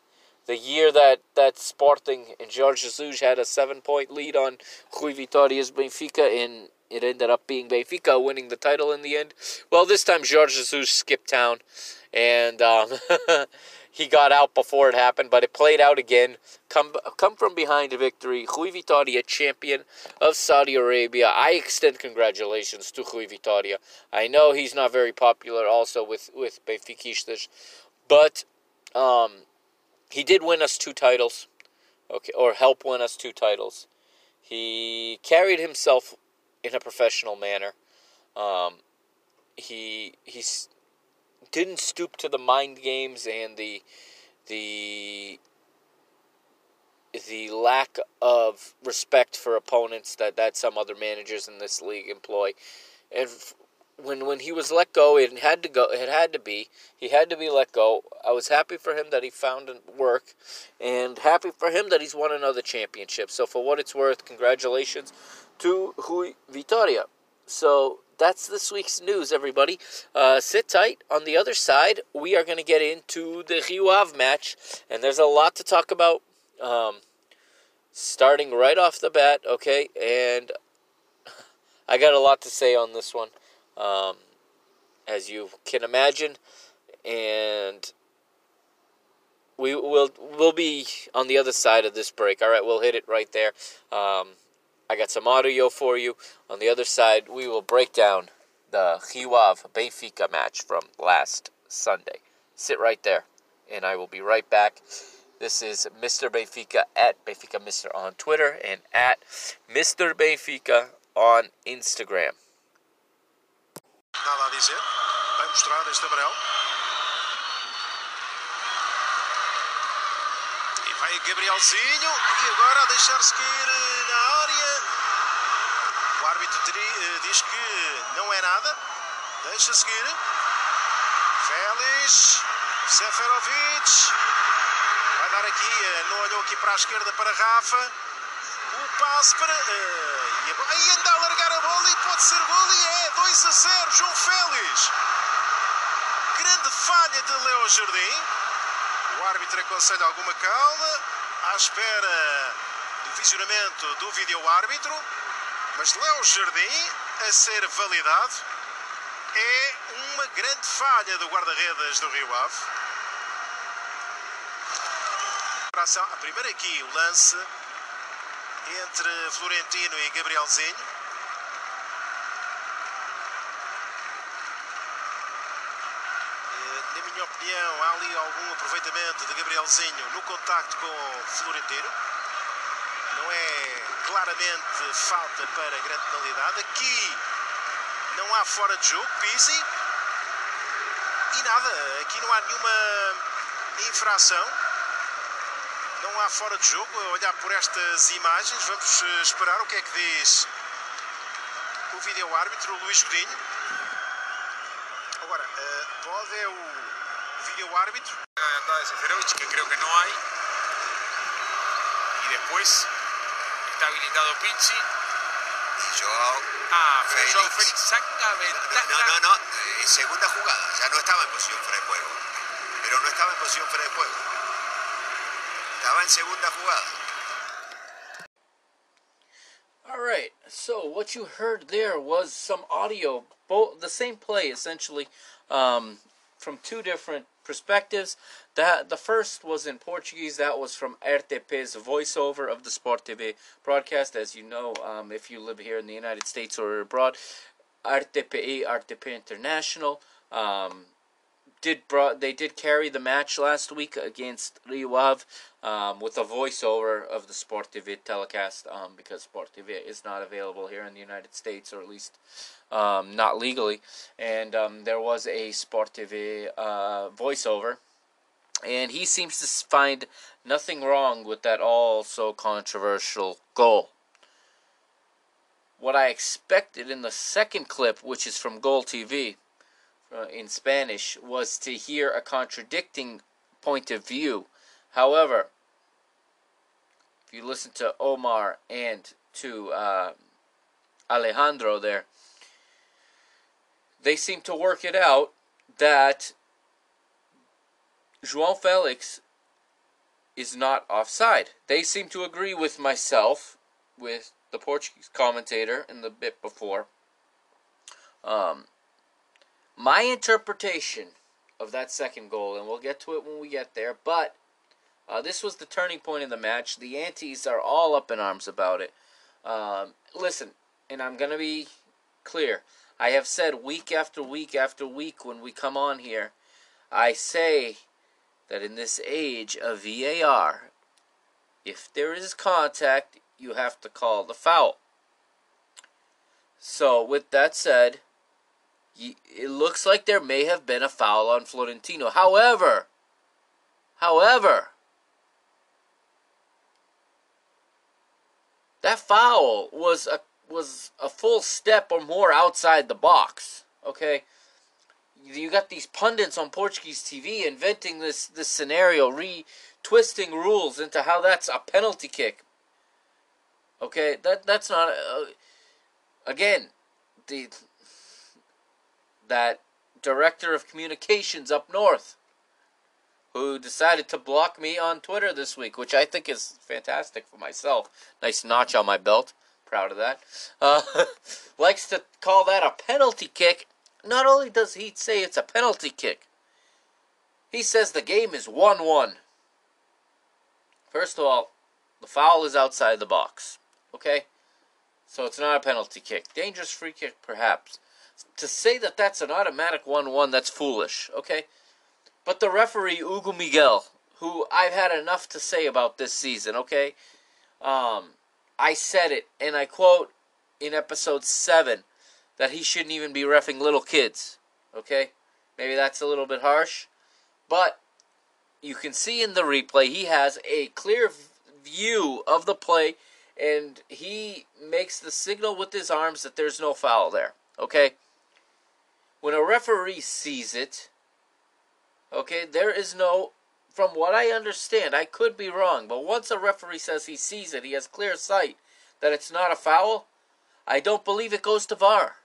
the year that, that Sporting and Jorge Jesus had a seven point lead on Rui Vitoria's Benfica, and it ended up being Benfica winning the title in the end. Well, this time Jorge Jesus skipped town, and um, he got out before it happened, but it played out again. Come, come from behind victory. Rui Vitoria, champion of Saudi Arabia. I extend congratulations to Rui Vitoria. I know he's not very popular also with, with Benfiquistas, but um, he did win us two titles, okay, or help win us two titles. He carried himself in a professional manner. Um, he didn't stoop to the mind games and the the the lack of respect for opponents that, that some other managers in this league employ. And when when he was let go, it had to go. It had to be. He had to be let go. I was happy for him that he found work, and happy for him that he's won another championship. So for what it's worth, congratulations to Rui Vitoria. So that's this week's news, everybody. Uh, sit tight. On the other side, we are going to get into the Rio Ave match, and there's a lot to talk about. Um, starting right off the bat, okay, and I got a lot to say on this one, um, as you can imagine, and we will we'll be on the other side of this break. All right, we'll hit it right there. Um, I got some audio for you. On the other side, we will break down the Ave Benfica match from last Sunday. Sit right there, and I will be right back. This is Mr. Benfica at Benfica Mr. on Twitter and at Mr. Benfica on Instagram. Nada a dizer. Vai mostrar este. E vai Gabrielzinho. E agora diz que não é nada. Deixa seguir. Félix. Seferovic. Vai dar aqui. eh, Não olhou aqui para a esquerda para Rafa. O passe para. eh, e anda a largar a bola e pode ser gol e é 2 a 0. João Félix. Grande falha de Leo Jardim. O árbitro aconselha alguma calma. À espera do visionamento do vídeo-árbitro. Mas Leo Jardim a ser validado. É uma grande falha do guarda-redes do Rio Ave. A primeira aqui, o lance entre Florentino e Gabrielzinho. Eh, Na minha opinião, há ali algum aproveitamento de Gabrielzinho no contacto com Florentino. Claramente falta para grande penalidade. Aqui não há fora de jogo, Pisi. E nada, aqui não há nenhuma infração. Não há fora de jogo. A olhar por estas imagens, vamos eh, esperar o que é que diz o vídeo-árbitro Luís Godinho. Agora, eh, pode é o vídeo-árbitro. Creo que está habilitado Pizzi. Joao. Ah, pero Félix. Joao Félix saca ventaja. No, no, no. eh, segunda jugada. Ya no estaba en posición fuera de juego. Pero no estaba en posición fuera de juego. Estaba en segunda jugada. All right. So what you heard there was some audio, both the same play essentially, um, from two different perspectives. That the first was in Portuguese. That was from RTP's voiceover of the Sport TV broadcast. As you know, um, if you live here in the United States or abroad, RTPE, RTP International. Um, did brought they did carry the match last week against Rio Ave um, with a voiceover of the Sport TV telecast um, because Sport TV is not available here in the United States or at least um, not legally. And um, there was a Sport TV uh, voiceover and he seems to find nothing wrong with that all so controversial goal. What I expected in the second clip which is from GolTV uh, in Spanish was to hear a contradicting point of view. However, if you listen to Omar and to uh, Alejandro there, they seem to work it out that João Felix is not offside. They seem to agree with myself, with the Portuguese commentator in the bit before. Um, my interpretation of that second goal, and we'll get to it when we get there, but uh, this was the turning point in the match. The Antis are all up in arms about it. Um, listen, and I'm going to be clear. I have said week after week after week when we come on here, I say that in this age of VAR, if there is contact, you have to call the foul. So, with that said, it looks like there may have been a foul on Florentino. However, however, that foul was a was a full step or more outside the box. Okay, you got these pundits on Portuguese TV inventing this this scenario, re twisting rules into how that's a penalty kick. Okay, that that's not. Uh, again, the that director of communications up north who decided to block me on Twitter this week, which I think is fantastic for myself. Nice notch on my belt. Proud of that. Uh, likes to call that a penalty kick. Not only does he say it's a penalty kick, he says the game is 1 1. First of all, the foul is outside the box. Okay? So it's not a penalty kick. Dangerous free kick, perhaps to say that that's an automatic 1 1, that's foolish, okay? But the referee, Hugo Miguel, who I've had enough to say about this season, okay? Um, I said it, and I quote in episode 7 that he shouldn't even be refing little kids, okay? Maybe that's a little bit harsh, but you can see in the replay he has a clear view of the play and he makes the signal with his arms that there's no foul there. Okay? When a referee sees it, okay, there is no, from what I understand, I could be wrong, but once a referee says he sees it, he has clear sight that it's not a foul, I don't believe it goes to VAR.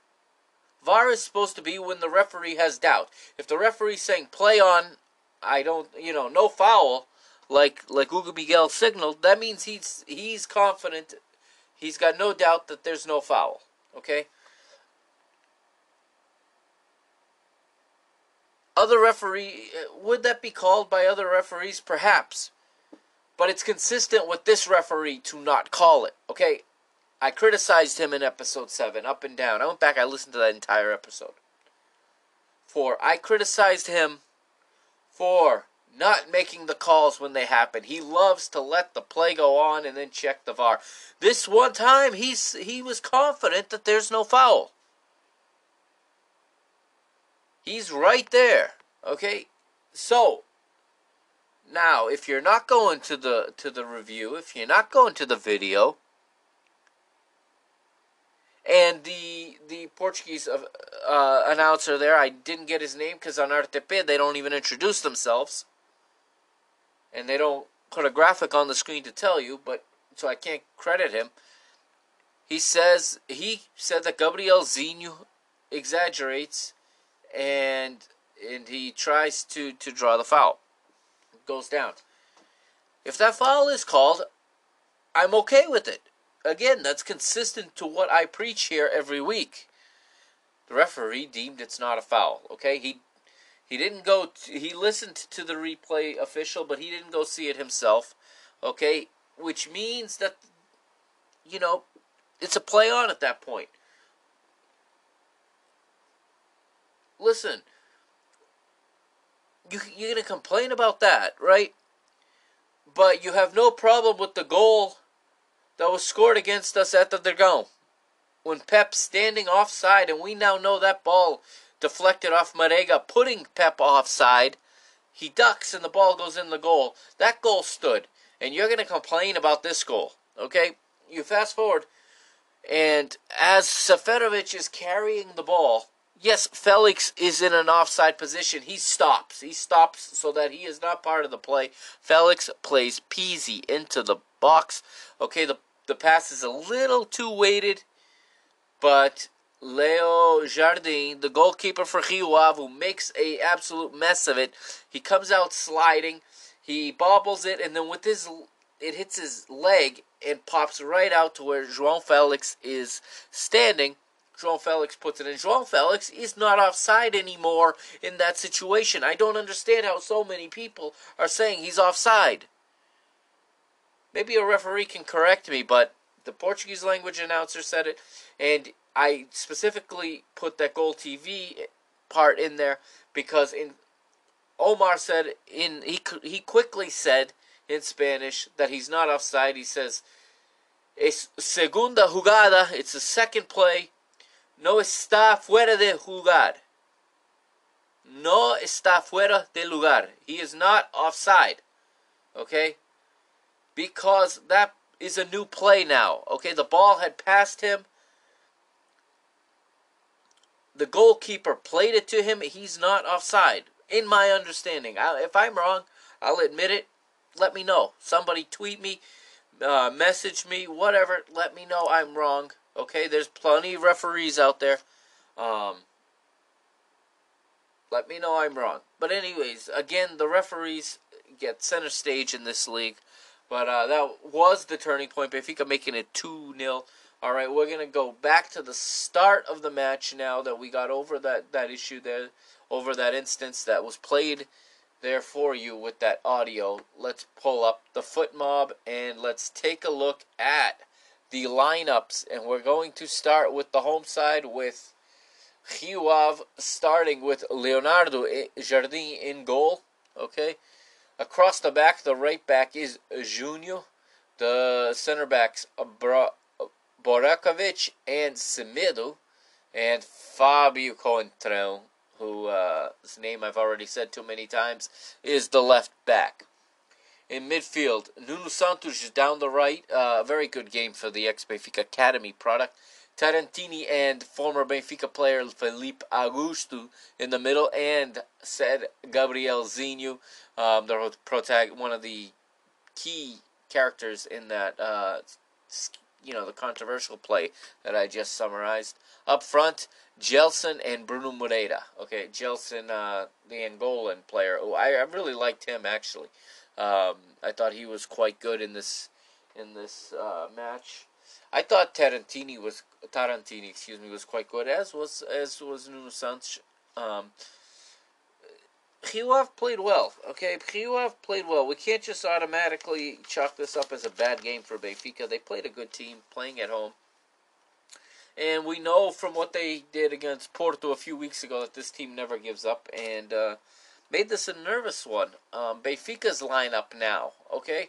VAR is supposed to be when the referee has doubt. If the referee's saying play on, I don't, you know, no foul, like like Hugo Miguel signaled, that means he's he's confident. He's got no doubt that there's no foul. Okay? Other referee would that be called by other referees? Perhaps, but it's consistent with this referee to not call it. Okay, I criticized him in episode seven, up and down. I went back, I listened to that entire episode. For I criticized him for not making the calls when they happen. He loves to let the play go on and then check the VAR. This one time, he's he was confident that there's no foul. He's right there. Okay? So now if you're not going to the to the review, if you're not going to the video, and the the Portuguese uh, uh, announcer there, I didn't get his name because on RTP they don't even introduce themselves, and they don't put a graphic on the screen to tell you. But so I can't credit him. He says he said that Gabrielzinho exaggerates and and he tries to to draw the foul. Goes down. If that foul is called, I'm okay with it. Again, that's consistent to what I preach here every week. The referee deemed it's not a foul. Okay, he He didn't go. T- he listened to the replay official, but he didn't go see it himself. Okay, which means that you know it's a play on at that point. Listen, you you're gonna complain about that, right? But you have no problem with the goal that was scored against us at the Dragão. When Pepe standing offside, and we now know that ball deflected off Marega, putting Pepe offside. He ducks and the ball goes in the goal. That goal stood. And you're going to complain about this goal. Okay? You fast forward. And as Seferovic is carrying the ball, yes, Felix is in an offside position. He stops. He stops so that he is not part of the play. Felix plays Pizzi into the box. Okay, the, the pass is a little too weighted, but Leo Jardim, the goalkeeper for Rio Ave, makes a absolute mess of it. He comes out sliding. He bobbles it, and then with his it hits his leg and pops right out to where João Felix is standing. João Felix puts it in. João Felix is not offside anymore in that situation. I don't understand how so many people are saying he's offside. Maybe a referee can correct me, but the Portuguese language announcer said it, and I specifically put that GolTV part in there because in Omar said in he he quickly said in Spanish that he's not offside. He says, "Es segunda jugada." It's the second play. No está fuera de jugar. No está fuera de lugar. He is not offside. Okay? Because that is a new play now. Okay? The ball had passed him. The goalkeeper played it to him. He's not offside. In my understanding. I, if I'm wrong, I'll admit it. Let me know. Somebody tweet me, uh, message me, whatever. Let me know I'm wrong. Okay? There's plenty of referees out there. Um, let me know I'm wrong. But anyways, again, the referees get center stage in this league. But uh, that was the turning point. Benfica making it 2 0. All right, we're going to go back to the start of the match now that we got over that, that issue there, over that instance that was played there for you with that audio. Let's pull up the FotMob and let's take a look at the lineups. And we're going to start with the home side with Rio starting with Leonardo Jardim in goal. Okay. Across the back, the right back is Junior. The center backs Borevković and Semedo. And Fabio Coentrão, who uh, name I've already said too many times, is the left back. In midfield, Nuno Santos is down the right. Uh, a very good game for the ex Benfica Academy product. Tarantini and former Benfica player Felipe Augusto in the middle, and said Gabrielzinho, um, the protag- one of the key characters in that, uh, you know, the controversial play that I just summarized. Up front, Gelson and Bruno Moreira. Okay, Gelson, uh, the Angolan player. Oh, I, I really liked him actually. Um, I thought he was quite good in this in this uh, match. I thought Tarantini was Tarantini, excuse me, was quite good, as was as was Nuno Santos. Um, played well. Okay, Rio played well. We can't just automatically chalk this up as a bad game for Benfica. They played a good team, playing at home. And we know from what they did against Porto a few weeks ago that this team never gives up and uh, made this a nervous one. Um, Benfica's lineup now, okay?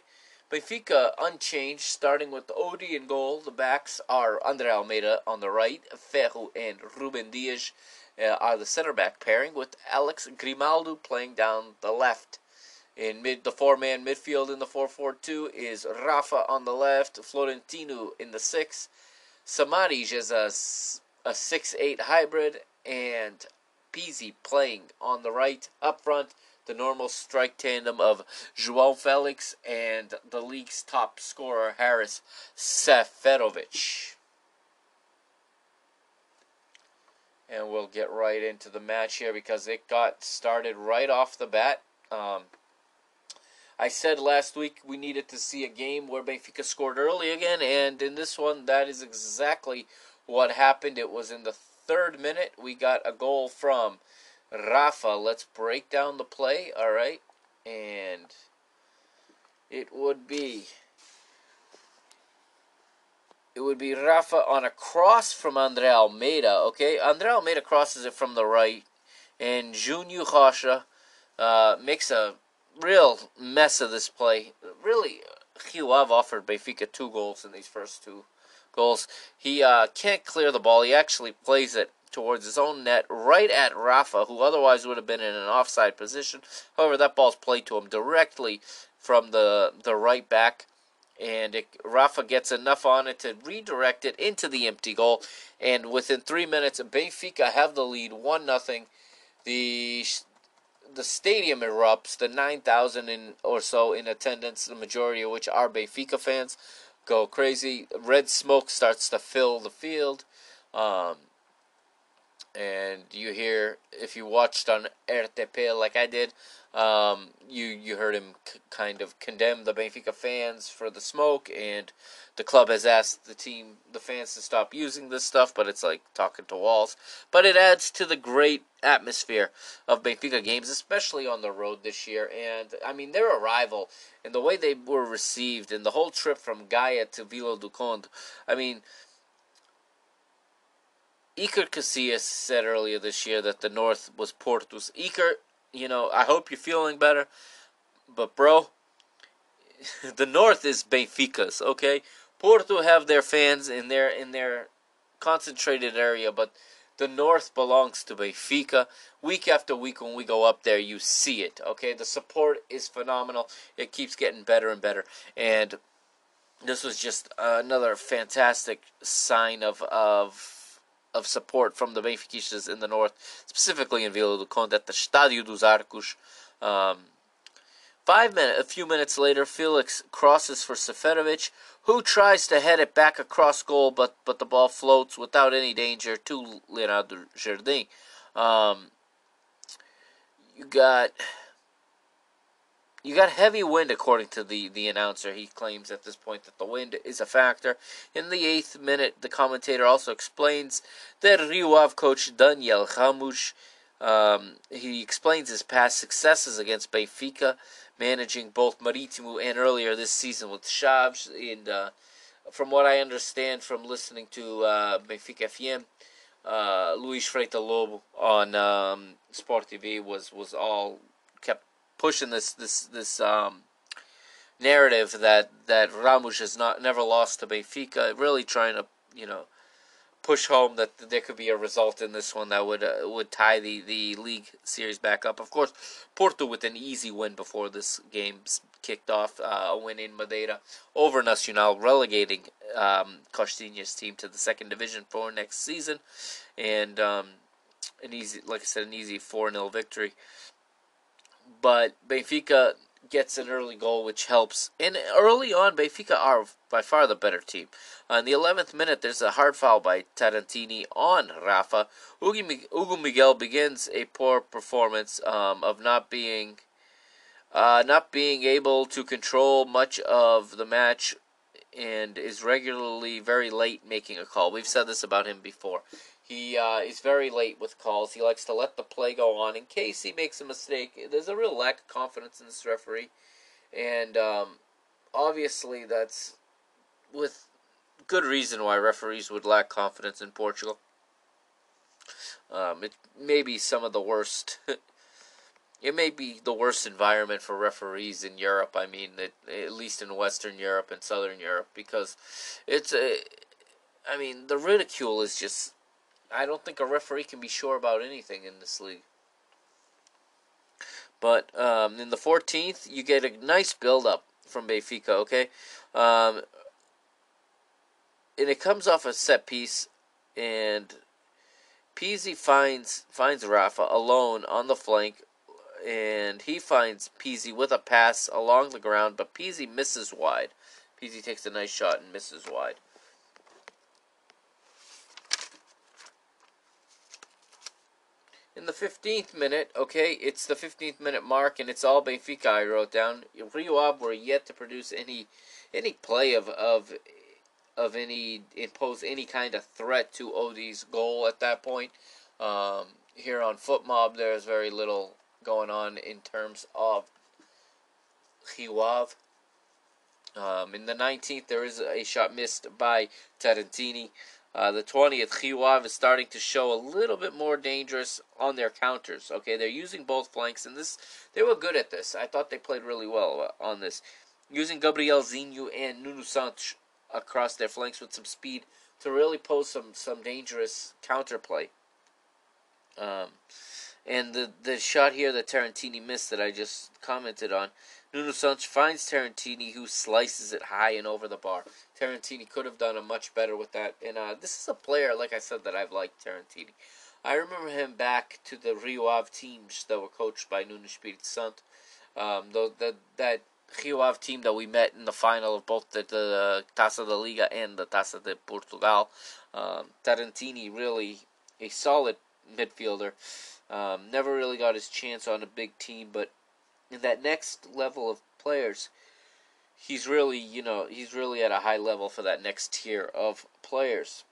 Benfica unchanged, starting with Odi in goal. The backs are Andre Almeida on the right, Ferro and Ruben Dias uh, are the center back pairing, with Alex Grimaldo playing down the left. In mid the four man midfield in the 4 4 2 is Rafa on the left, Florentino in the six. Samaris is a, a 6 8 hybrid, and Pizzi playing on the right. Up front, the normal strike tandem of João Felix and the league's top scorer, Haris Seferovic. And we'll get right into the match here because it got started right off the bat. Um, I said last week we needed to see a game where Benfica scored early again, and in this one, that is exactly what happened. It was in the third minute we got a goal from Rafa. Let's break down the play, all right? And it would be it would be Rafa on a cross from Andre Almeida, okay? Andre Almeida crosses it from the right, and Junior Rocha uh, makes a real mess of this play. Really, Ave offered Benfica two goals in these first two goals. He uh, can't clear the ball. He actually plays it towards his own net, right at Rafa, who otherwise would have been in an offside position. However, that ball's played to him directly from the the right back and it, Rafa gets enough on it to redirect it into the empty goal. And within three minutes, Benfica have the lead, one nothing. The the stadium erupts. The nine thousand or so in attendance, the majority of which are Benfica fans, go crazy. Red smoke starts to fill the field. Um, and you hear if you watched on RTP like I did, um, you you heard him c- kind of condemn the Benfica fans for the smoke, and the club has asked the team, the fans, to stop using this stuff. But it's like talking to walls. But it adds to the great atmosphere of Benfica games, especially on the road this year. And I mean, their arrival and the way they were received, and the whole trip from Gaia to Vila do Conde. I mean. Iker Casillas said earlier this year that the North was Porto's. Iker, you know, I hope you're feeling better, but bro, the North is Benfica's. Okay, Porto have their fans in their in their concentrated area, but the North belongs to Benfica. Week after week, when we go up there, you see it. Okay, the support is phenomenal. It keeps getting better and better, and this was just another fantastic sign of of of support from the Benfiquistas in the north, specifically in Vila do Conde at the Estádio dos Arcos. Um, five minutes, a few minutes later, Felix crosses for Seferovic, who tries to head it back across goal, but but the ball floats without any danger to Leonardo Jardim. Um, you got you got heavy wind, according to the, the announcer. He claims at this point that the wind is a factor. In the eighth minute, the commentator also explains that Rio Ave coach Daniel Ramos, um, he explains his past successes against Benfica, managing both Marítimo and earlier this season with Chaves. And uh, from what I understand from listening to uh, Benfica FM, uh, Luis Freitas Lobo on um, Sport TV was, was all pushing this this this um, narrative that that Ramos has not never lost to Benfica, really trying to you know push home that there could be a result in this one that would uh, would tie the, the league series back up. Of course, Porto with an easy win before this game kicked off, uh, a win in Madeira over Nacional, relegating um, Costinha's team to the second division for next season, and um, an easy, like I said, an easy four 0 victory but Benfica gets an early goal, which helps. And early on, Benfica are by far the better team. Uh, in the 11th minute, there's a hard foul by Tarantini on Rafa. Hugo Miguel begins a poor performance um, of not being uh, not being able to control much of the match and is regularly very late making a call. We've said this about him before. He uh, is very late with calls. He likes to let the play go on in case he makes a mistake. There's a real lack of confidence in this referee, and um, obviously that's with good reason why referees would lack confidence in Portugal. Um, it may be some of the worst. it may be the worst environment for referees in Europe. I mean, it, at least in Western Europe and Southern Europe, because it's a. I mean, the ridicule is just I don't think a referee can be sure about anything in this league. But um, in the 14th, you get a nice build up from Benfica, okay? Um, and it comes off a set piece, and Pizzi finds finds Rafa alone on the flank, and he finds Pizzi with a pass along the ground, but Pizzi misses wide. Pizzi takes a nice shot and misses wide. In the 15th minute, okay, it's the 15th minute mark, and it's all Benfica I wrote down. Rio Ave were yet to produce any any play of of of any impose any kind of threat to Odie's goal at that point. Um, here on FotMob, there's very little going on in terms of Rio Ave. Um, in the 19th, there is a shot missed by Tarantini. Uh, the 20th, Rio Ave is starting to show a little bit more dangerous on their counters. Okay, they're using both flanks, and this they were good at this. I thought they played really well uh, on this, using Gabrielzinho and Nuno Santos across their flanks with some speed to really pose some some dangerous counterplay. Um, and the the shot here that Tarantini missed that I just commented on, Nuno Santos finds Tarantini who slices it high and over the bar. Tarantini could have done a much better with that. And uh, this is a player, like I said, that I've liked Tarantini. I remember him back to the Rio Ave teams that were coached by Nuno Espírito Santo. Um, the, the, that Rio Ave team that we met in the final of both the, the Taça da Liga and the Taça de Portugal. Um, Tarantini really a solid midfielder. Um, never really got his chance on a big team, but in that next level of players, he's really, you know, he's really at a high level for that next tier of players.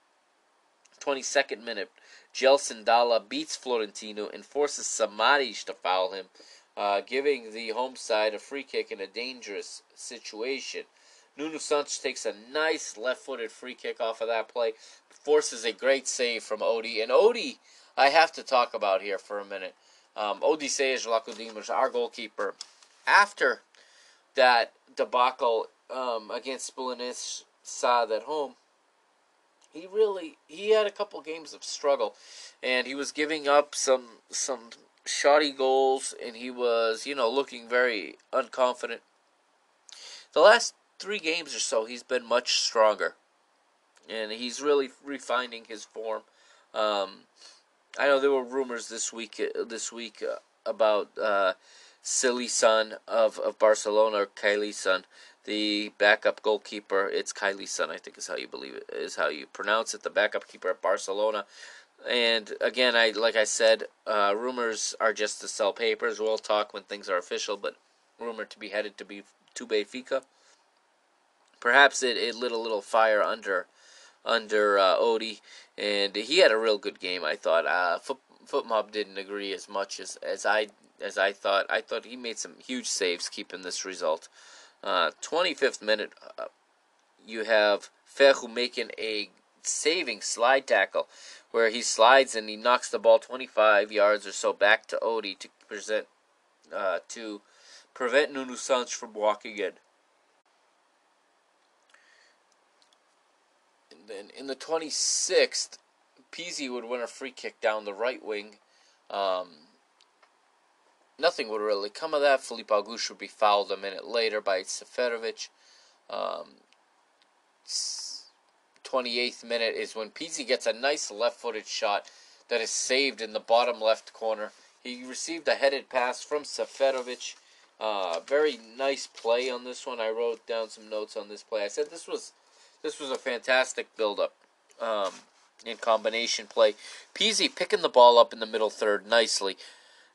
22nd minute, Gelson Dala beats Florentino and forces Samaris to foul him, uh, giving the home side a free kick in a dangerous situation. Nuno Santos takes a nice left-footed free kick off of that play, forces a great save from Odi, and Odi I have to talk about here for a minute. Um, Vlachodimos, our goalkeeper, after that debacle um, against Belenenses Sad at home, he really he had a couple games of struggle, and he was giving up some some shoddy goals, and he was you know looking very unconfident. The last three games or so, he's been much stronger, and he's really refining his form. Um, I know there were rumors this week uh, this week uh, about uh, Cillessen of, of Barcelona or Kylie son, the backup goalkeeper. It's Kylie son, I think is how you believe it is how you pronounce it. The backup keeper at Barcelona. And again, I like I said, uh, rumors are just to sell papers. We'll talk when things are official, but rumored to be headed to be to Benfica. Perhaps it, it lit a little fire under under uh, Odie, and he had a real good game. I thought. Uh, FotMob didn't agree as much as, as I as I thought. I thought he made some huge saves keeping this result. Uh, 25th minute, uh, you have Ferro making a saving slide tackle where he slides and he knocks the ball 25 yards or so back to Odie to present uh, to prevent Nuno Santos from walking in. Then in the 26th, Pizzi would win a free kick down the right wing. Um, nothing would really come of that. Filipe Augusto would be fouled a minute later by Seferovic. Um, 28th minute is when Pizzi gets a nice left-footed shot that is saved in the bottom left corner. He received a headed pass from Seferovic. Uh, very nice play on this one. I wrote down some notes on this play. I said this was this was a fantastic build-up um, in combination play. Pizzi picking the ball up in the middle third nicely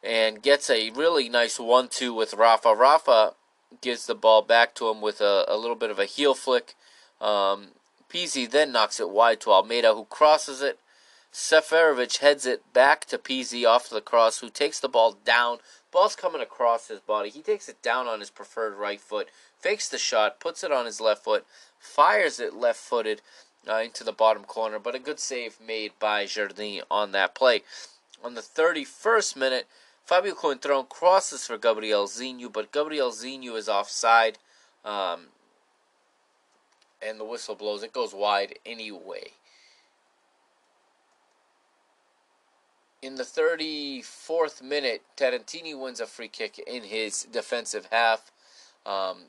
and gets a really nice one-two with Rafa. Rafa gives the ball back to him with a, a little bit of a heel flick. Um, Pizzi then knocks it wide to Almeida, who crosses it. Seferovic heads it back to Pizzi off the cross, who takes the ball down. Ball's coming across his body. He takes it down on his preferred right foot, fakes the shot, puts it on his left foot, fires it left footed uh, into the bottom corner, but a good save made by Jardim on that play. On the 31st minute, Fabio Coentrão crosses for Gabrielzinho, but Gabrielzinho is offside, um, and the whistle blows. It goes wide anyway. In the 34th minute, Tarantini wins a free kick in his defensive half. Um,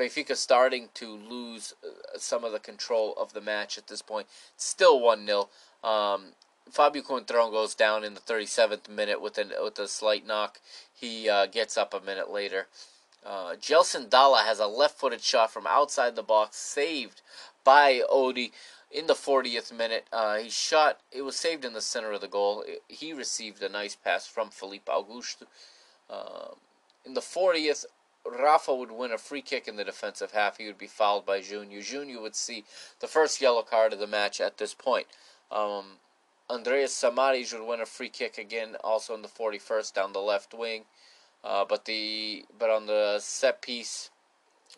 Benfica starting to lose uh, some of the control of the match at this point. still 1 0. Um, Fabio Coentrão goes down in the 37th minute with, an, with a slight knock. He uh, gets up a minute later. Uh, Gelson Dala has a left footed shot from outside the box, saved by Odi in the 40th minute. Uh, he shot, it was saved in the center of the goal. He received a nice pass from Filipe Augusto. Uh, in the 40th, Rafa would win a free kick in the defensive half. He would be fouled by Junior. Junior would see the first yellow card of the match at this point. Um, Andreas Samaris would win a free kick again, also in the 41st down the left wing. Uh, but the but on the set piece,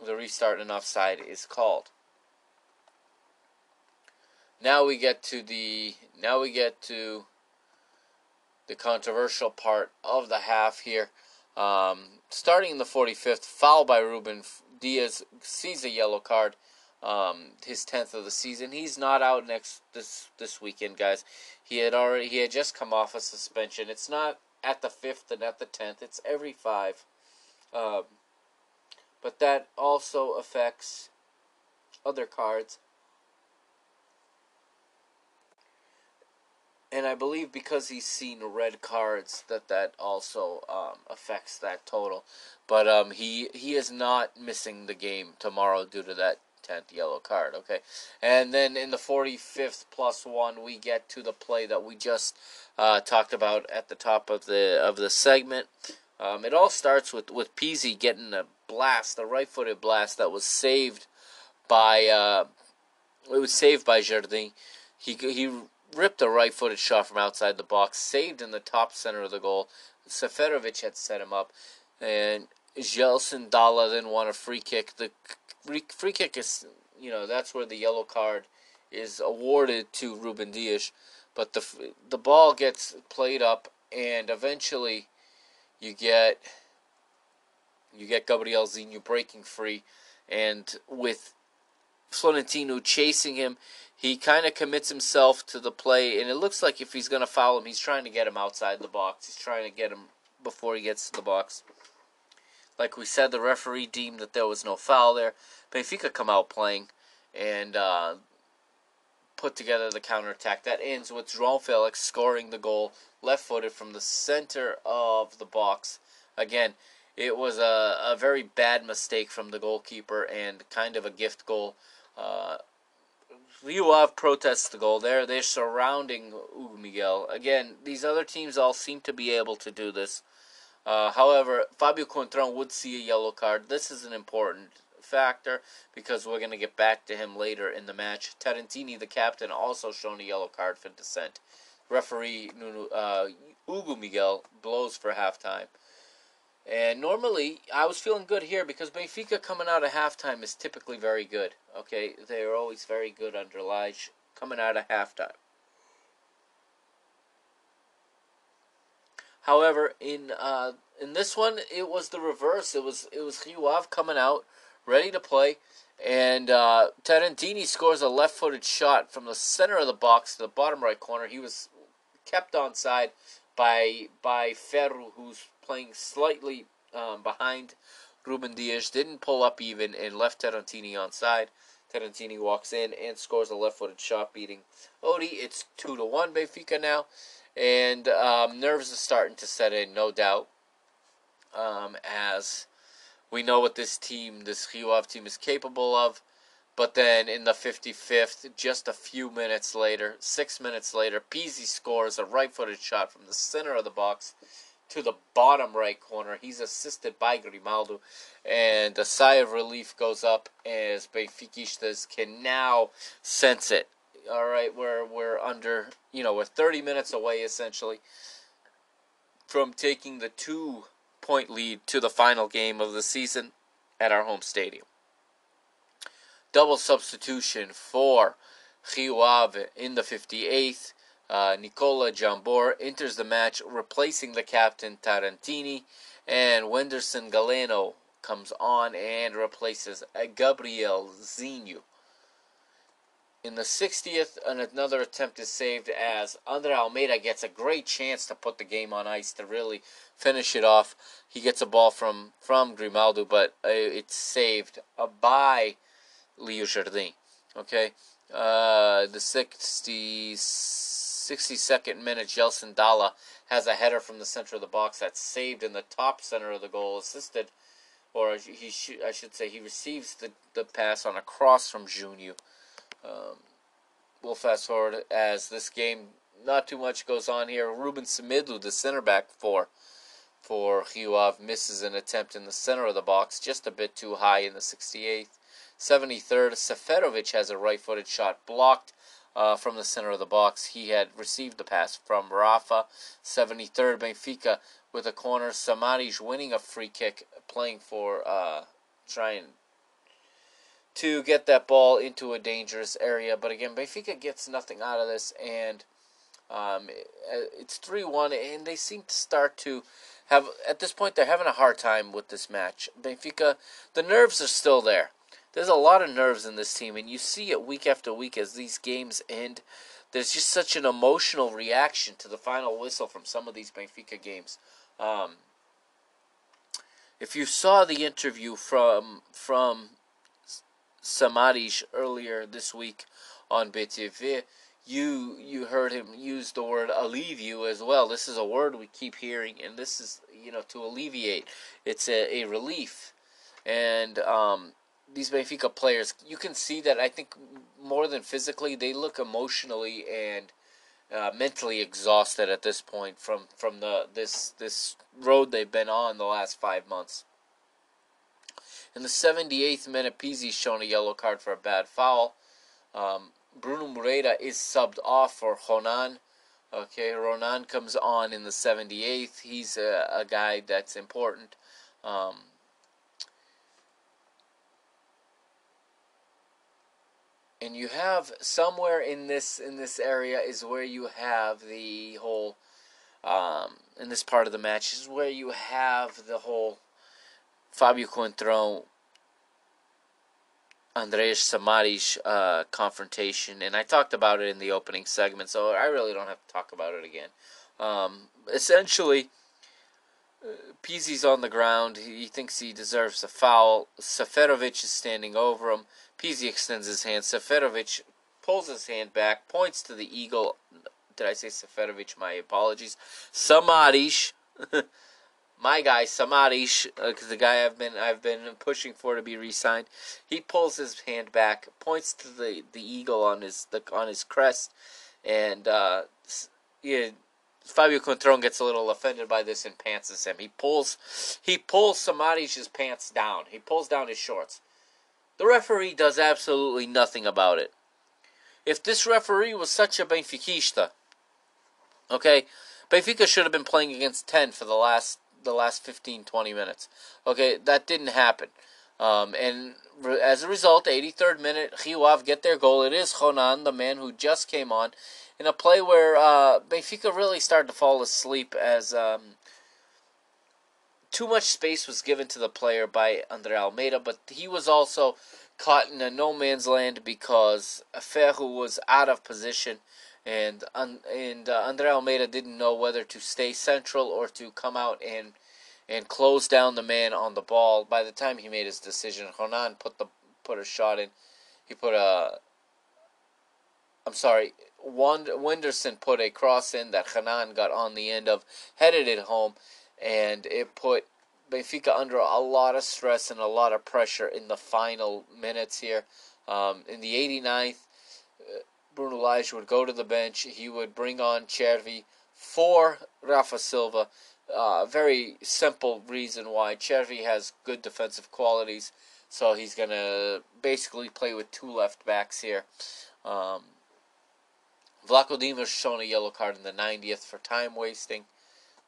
the restart and offside is called. Now we get to the now we get to the controversial part of the half here. Um, starting in the 45th, foul by Ruben Dias sees a yellow card, um, his 10th of the season. He's not out next this this weekend, guys. He had already he had just come off a suspension. It's not at the fifth and at the tenth. It's every five. Um, but that also affects other cards. And I believe because he's seen red cards that that also um, affects that total. But um, he he is not missing the game tomorrow due to that 10th yellow card, okay? And then in the 45th plus 1 we get to the play that we just uh, talked about at the top of the of the segment. Um, it all starts with with Pizzi getting a blast, a right-footed blast that was saved by uh, it was saved by Jardim. He he ripped a right-footed shot from outside the box, saved in the top center of the goal. Seferovic had set him up, and Gelson Dala then won a free kick. The free kick is, you know, that's where the yellow card is awarded to Ruben Dias. But the the ball gets played up, and eventually, you get you get Gabrielzinho breaking free, and with Florentino chasing him, he kind of commits himself to the play, and it looks like if he's going to foul him, he's trying to get him outside the box. He's trying to get him before he gets to the box. Like we said, the referee deemed that there was no foul there. Benfica come out playing and uh, put together the counterattack. That ends with João Felix scoring the goal, left footed from the center of the box. Again, it was a, a very bad mistake from the goalkeeper and kind of a gift goal. Uh, Rio Ave protests the goal there. They're surrounding Hugo Miguel. Again, these other teams all seem to be able to do this. Uh, however, Fabio Coentrão would see a yellow card. This is an important factor because we're going to get back to him later in the match. Tarantini, the captain, also shown a yellow card for dissent. Referee uh, Hugo Miguel blows for halftime. And normally, I was feeling good here because Benfica coming out of halftime is typically very good. Okay, they are always very good under Lage coming out of halftime. However, in uh, in this one, it was the reverse. It was it was Rio coming out ready to play, and uh, Tarantini scores a left-footed shot from the center of the box to the bottom right corner. He was kept onside by by Ferro, who's playing slightly um, behind Ruben Dias. Didn't pull up even and left Tarantini onside. Tarantini walks in and scores a left-footed shot, beating Odi. It's two to one Benfica now and um, nerves are starting to set in, no doubt. Um, as we know what this team, this Rio team, is capable of. But then in the 55th, just a few minutes later, six minutes later, Pizzi scores a right footed shot from the center of the box to the bottom right corner. He's assisted by Grimaldo. And a sigh of relief goes up as Benfiquistas can now sense it all right, we're we're under, you know, we're 30 minutes away essentially from taking the two point lead to the final game of the season at our home stadium. Double substitution for Rio Ave in the 58th. Uh, Nikola Jambor enters the match, replacing the captain Tarantini, and Wenderson Galeno comes on and replaces Gabriel Zinho. In the 60th, another attempt is saved as Andre Almeida gets a great chance to put the game on ice to really finish it off. He gets a ball from, from Grimaldo, but uh, it's saved uh, by Leo Jardim. Okay? Uh, the 60, 62nd minute, Gelson Dala has a header from the center of the box that's saved in the top center of the goal, assisted, or he sh- I should say, he receives the, the pass on a cross from Junio. Um, we'll fast forward as this game, not too much goes on here. Ruben Semedo, the center back for for Rio misses an attempt in the center of the box, just a bit too high in the 68th. 73rd, Seferovic has a right-footed shot blocked uh, from the center of the box. He had received the pass from Rafa, 73rd Benfica with a corner. Samaris winning a free kick, playing for uh, trying to get that ball into a dangerous area. But again, Benfica gets nothing out of this, and um, it's 3 1, and they seem to start to have, at this point, they're having a hard time with this match. Benfica, the nerves are still there. There's a lot of nerves in this team, and you see it week after week as these games end. There's just such an emotional reaction to the final whistle from some of these Benfica games. Um, if you saw the interview from from Samaris earlier this week on BTV, you you heard him use the word alleviate as well. This is a word we keep hearing, and this is you know to alleviate. It's a, a relief, and um, these Benfica players, you can see that I think more than physically, they look emotionally and uh, mentally exhausted at this point from from the this this road they've been on the last five months. In the 78th minute, Pizzi's shown a yellow card for a bad foul. Um, Bruno Moreira is subbed off for Ronan. Okay, Ronan comes on in the 78th. He's a, a guy that's important. Um, and you have somewhere in this in this area is where you have the whole um, in this part of the match is where you have the whole Fabio Coentrão Andreas Samaris uh, confrontation, and I talked about it in the opening segment, so I really don't have to talk about it again. Um, essentially, uh, Pizzi's on the ground. He thinks he deserves a foul. Seferovic is standing over him. Pizzi extends his hand. Seferovic pulls his hand back, points to the eagle. Did I say Seferovic? My apologies. Samaris. my guy because uh, the guy I've been I've been pushing for to be re-signed, he pulls his hand back, points to the, the eagle on his the, on his crest, and uh, Fabio Coentrão gets a little offended by this and pantses him. He pulls he pulls Samaris' pants down. He pulls down his shorts. The referee does absolutely nothing about it. If this referee was such a Benfiquista, okay, Benfica should have been playing against 10 for the last the last 15, 20 minutes. Okay, that didn't happen. Um, and re- as a result, 83rd minute, Rio get their goal. It is Ronan, the man who just came on, in a play where uh, Benfica really started to fall asleep as um, too much space was given to the player by Andre Almeida, but he was also caught in a no man's land because Ferro was out of position and and uh, Andre Almeida didn't know whether to stay central or to come out and and close down the man on the ball. By the time he made his decision, Ronan put the put a shot in. He put a. I'm sorry. Wenderson put a cross in that Ronan got on the end of, headed it home, and it put Benfica under a lot of stress and a lot of pressure in the final minutes here. Um, in the 89th, Bruno Lage would go to the bench. He would bring on Cervi for Rafa Silva. Uh, very simple reason why Cervi has good defensive qualities, so he's going to basically play with two left backs here. Um, Vlachodimos shown a yellow card in the 90th for time wasting.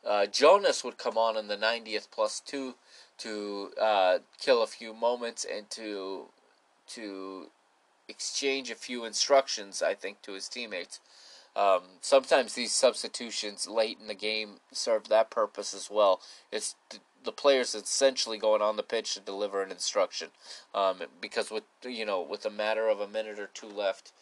Uh, Jonas would come on in the 90th plus two to uh, kill a few moments and to to exchange a few instructions, I think, to his teammates. Um, sometimes these substitutions late in the game serve that purpose as well. It's the players essentially going on the pitch to deliver an instruction, um, because with you know with a matter of a minute or two left,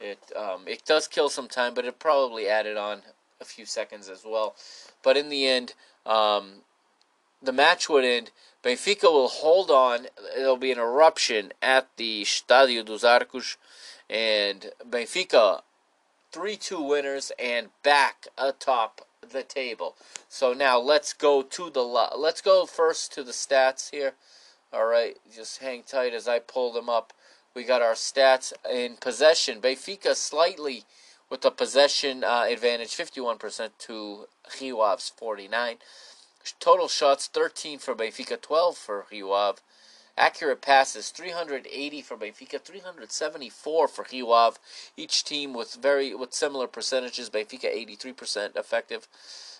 it um, it does kill some time, but it probably added on a few seconds as well. But in the end, um, the match would end. Benfica will hold on. There'll be an eruption at the Estádio dos Arcos, and Benfica 3-2 winners and back atop the table. So now let's go to the let's go first to the stats here. All right, just hang tight as I pull them up. We got our stats in possession. Benfica slightly with a possession uh, advantage, 51% to Rio Ave's 49. Total shots 13 for Benfica, 12 for Rio Ave. Accurate passes 380 for Benfica, 374 for Rio Ave. Each team with very with similar percentages. Benfica 83% effective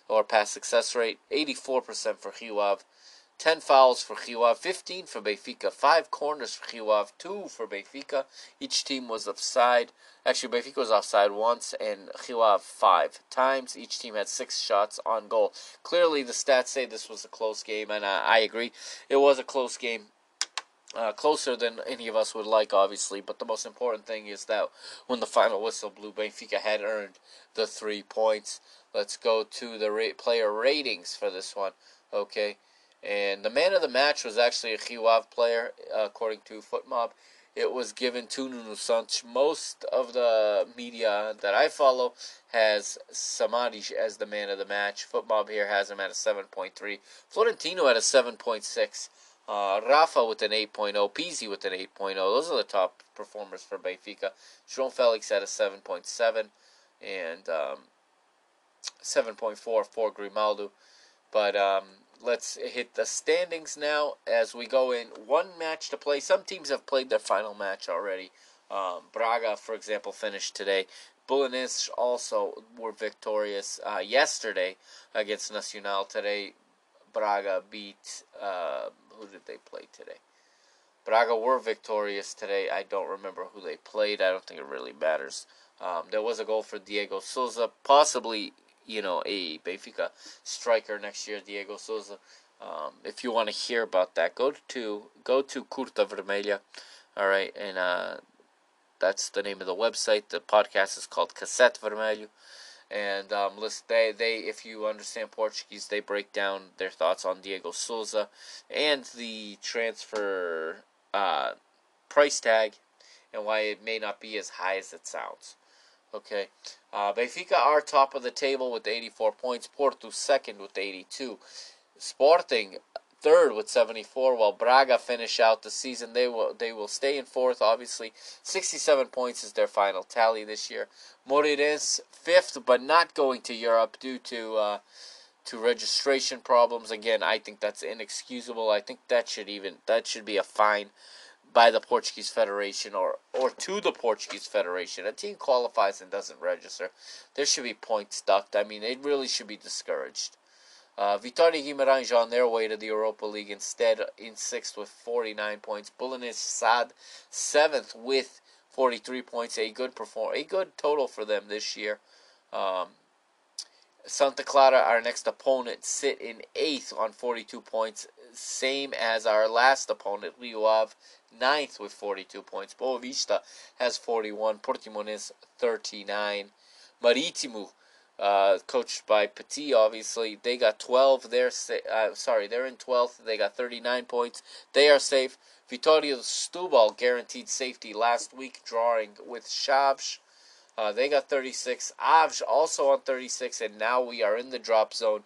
or pass success rate, 84% for Rio Ave. 10 fouls for Ave, 15 for Benfica, 5 corners for Ave, 2 for Benfica. Each team was offside. Actually, Benfica was offside once, and Ave 5 times. Each team had 6 shots on goal. Clearly, the stats say this was a close game, and I, I agree. It was a close game. Uh, closer than any of us would like, obviously, but the most important thing is that when the final whistle blew, Benfica had earned the three points. Let's go to the ra- player ratings for this one. Okay. And the man of the match was actually a Ave player, uh, according to FotMob. It was given to Nuno Santos. Most of the media that I follow has Samaris as the man of the match. FotMob here has him at a 7.3. Florentino at a 7.6. Uh, Rafa with an 8.0. Pizzi with an 8.0. Those are the top performers for Benfica. João Felix at a 7.7. And um, 7.4 for Grimaldo. But um, let's hit the standings now as we go in. One match to play. Some teams have played their final match already. Um, Braga, for example, finished today. Belenenses also were victorious uh, yesterday against Nacional. Today, Braga beat. Uh, who did they play today? Braga were victorious today. I don't remember who they played. I don't think it really matters. Um, there was a goal for Diego Souza, possibly you know, a Benfica striker next year, Diego Souza. Um, if you want to hear about that, go to go to Curta Vermelha. All right, and uh, that's the name of the website. The podcast is called Cassette Vermelho. And um, listen, they, they, if you understand Portuguese, they break down their thoughts on Diego Souza and the transfer uh, price tag and why it may not be as high as it sounds. Okay. Uh, Benfica are top of the table with 84 points. Porto second with 82. Sporting third with 74. While Braga finish out the season, they will they will stay in fourth. Obviously, 67 points is their final tally this year. Moreirense fifth, but not going to Europe due to. Uh, to registration problems again i think that's inexcusable i think that should even that should be a fine by the Portuguese Federation or, or to the Portuguese Federation. A team qualifies and doesn't register. There should be points ducked. I mean, they really should be discouraged. Uh, Vitória Guimarães on their way to the Europa League instead in sixth with 49 points. Belenenses SAD seventh with 43 points. A good perform, a good total for them this year. Um, Santa Clara, our next opponent, sit in eighth on 42 points, same as our last opponent, Rio Ave, ninth with 42 points. Boavista has 41, Portimonense 39. Marítimo, uh, coached by Petit, obviously, they got 12. They're sa- uh, sorry, they're in 12th. They got 39 points. They are safe. Vitória Setúbal guaranteed safety last week, drawing with Chaves. Uh, they got 36. Aves also on 36, and now we are in the drop zone.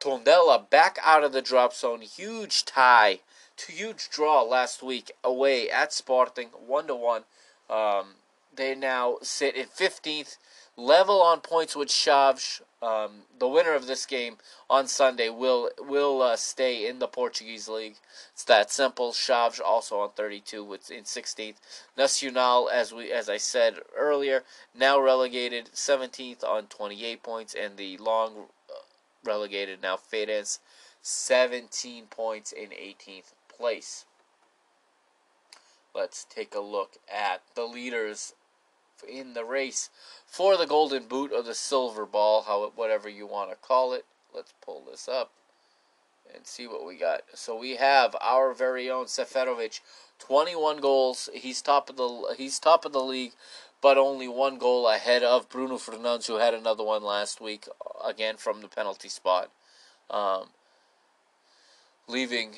Tondela back out of the drop zone. Huge tie. To huge draw last week away at Sporting, 1 to 1. Um, they now sit in 15th, level on points with Chaves. Um, the winner of this game on Sunday will will uh, stay in the Portuguese league. It's that simple. Chaves also on 32 with in 16th. Nacional, as we as I said earlier, now relegated 17th on 28 points, and the long relegated now Feirense 17 points in 18th place. Let's take a look at the leaders in the race for the golden boot or the silver ball, how whatever you want to call it. Let's pull this up and see what we got. So we have our very own Seferovic, 21 goals. He's top of the he's top of the league, but only one goal ahead of Bruno Fernandes, who had another one last week, again from the penalty spot. Um, leaving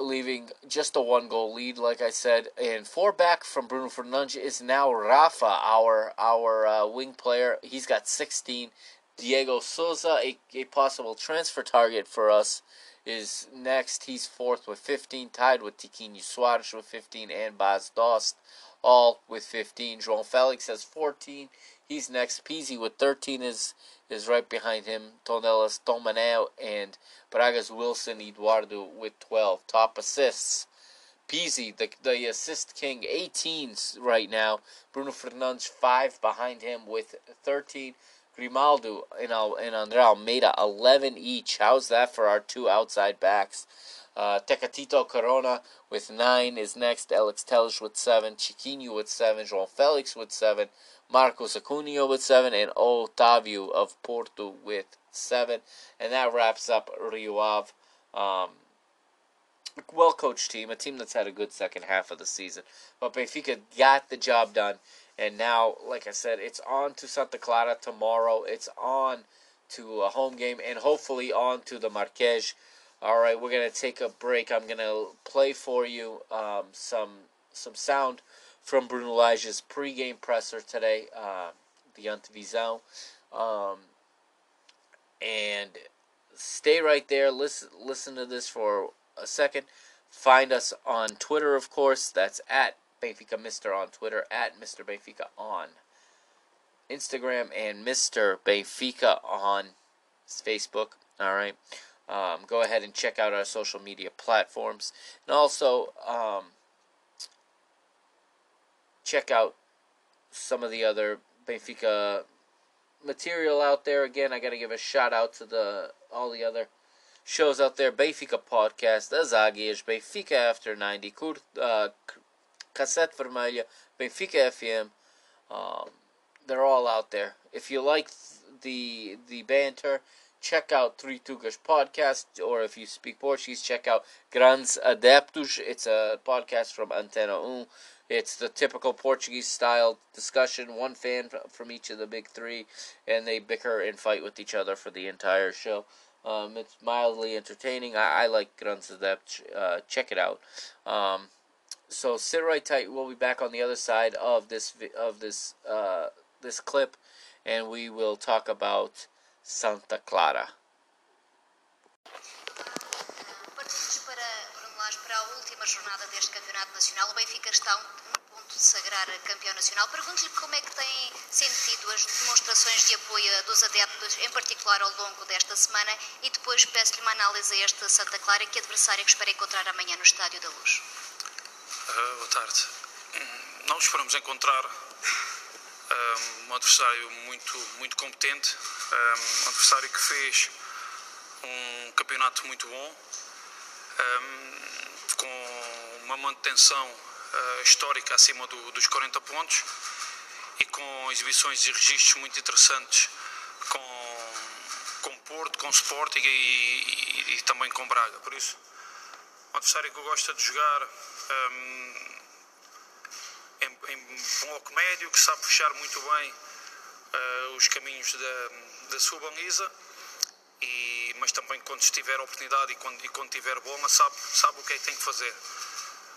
leaving just a one goal lead, like I said, and four back from Bruno Fernandes is now Rafa, our our uh, wing player. He's got 16. Diego Souza, a, a possible transfer target for us, is next. He's fourth with 15, tied with Tiquinho Soares with 15 and Bas Dost, all with 15. João Felix has 14. He's next. Pizzi with 13 is is right behind him. Tondela's Tomaneo and Braga's Wilson Eduardo with 12. Top assists. Pizzi, the the assist king, 18 right now. Bruno Fernandes five behind him with 13. Grimaldo and, and Andre Almeida 11 each. How's that for our two outside backs? Uh, Tecatito Corona with nine is next. Alex Telles with seven. Chiquinho with seven. João Felix with seven. Marcos Acuña with seven. And Otavio of Porto with seven. And that wraps up Rio Ave. Um, well coached team, a team that's had a good second half of the season. But Benfica got the job done. And now, like I said, it's on to Santa Clara tomorrow. It's on to a home game and hopefully on to the Marquês. All right, we're gonna take a break. I'm gonna play for you um, some some sound from Bruno Lage's pregame presser today, uh, the antevisão. Um, and stay right there. Listen listen to this for a second. Find us on Twitter, of course. That's at Benfica Mister on Twitter, at Mister Benfica on Instagram, and Mister Benfica on Facebook. All right. Um, go ahead and check out our social media platforms, and also um, check out some of the other Benfica material out there. Again, I got to give a shout out to the all the other shows out there. Benfica Podcast, as Benfica After 90, Cur, uh, Cassette Vermelha, Benfica FM. Um, they're all out there. If you like the the banter, check out Three Tugas Podcast, or if you speak Portuguese, check out Grandes Adeptos. It's a podcast from Antena 1. It's the typical Portuguese style discussion, one fan from each of the big three, and they bicker and fight with each other for the entire show. Um, it's mildly entertaining. I, I like Grandes Adeptos. Uh, check it out. Um, so sit right tight. We'll be back on the other side of this of this uh, this clip, and we will talk about Santa Clara. Partimos para, Lage, para a última jornada deste Campeonato Nacional. O Benfica está um, ponto de sagrar campeão nacional. Pergunto-lhe como é que tem sentido as demonstrações de apoio dos adeptos, em particular ao longo desta semana, e depois peço-lhe uma análise a este Santa Clara, que adversário é que espera encontrar amanhã no Estádio da Luz. Ah, boa tarde. Nós esperamos encontrar um adversário muito, muito competente, um adversário que fez um campeonato muito bom, ah, com uma manutenção ah, histórica acima do- dos 40 pontos e com exibições e registros muito interessantes com, com Porto, com Sporting e, e- e também com Braga. Por isso, um adversário que gosta de jogar hum, em, em bloco médio, que sabe fechar muito bem ah, os caminhos da, da sua baliza, e, mas também quando estiver a oportunidade e quando, e quando tiver bola, sabe, sabe o que é que tem que fazer.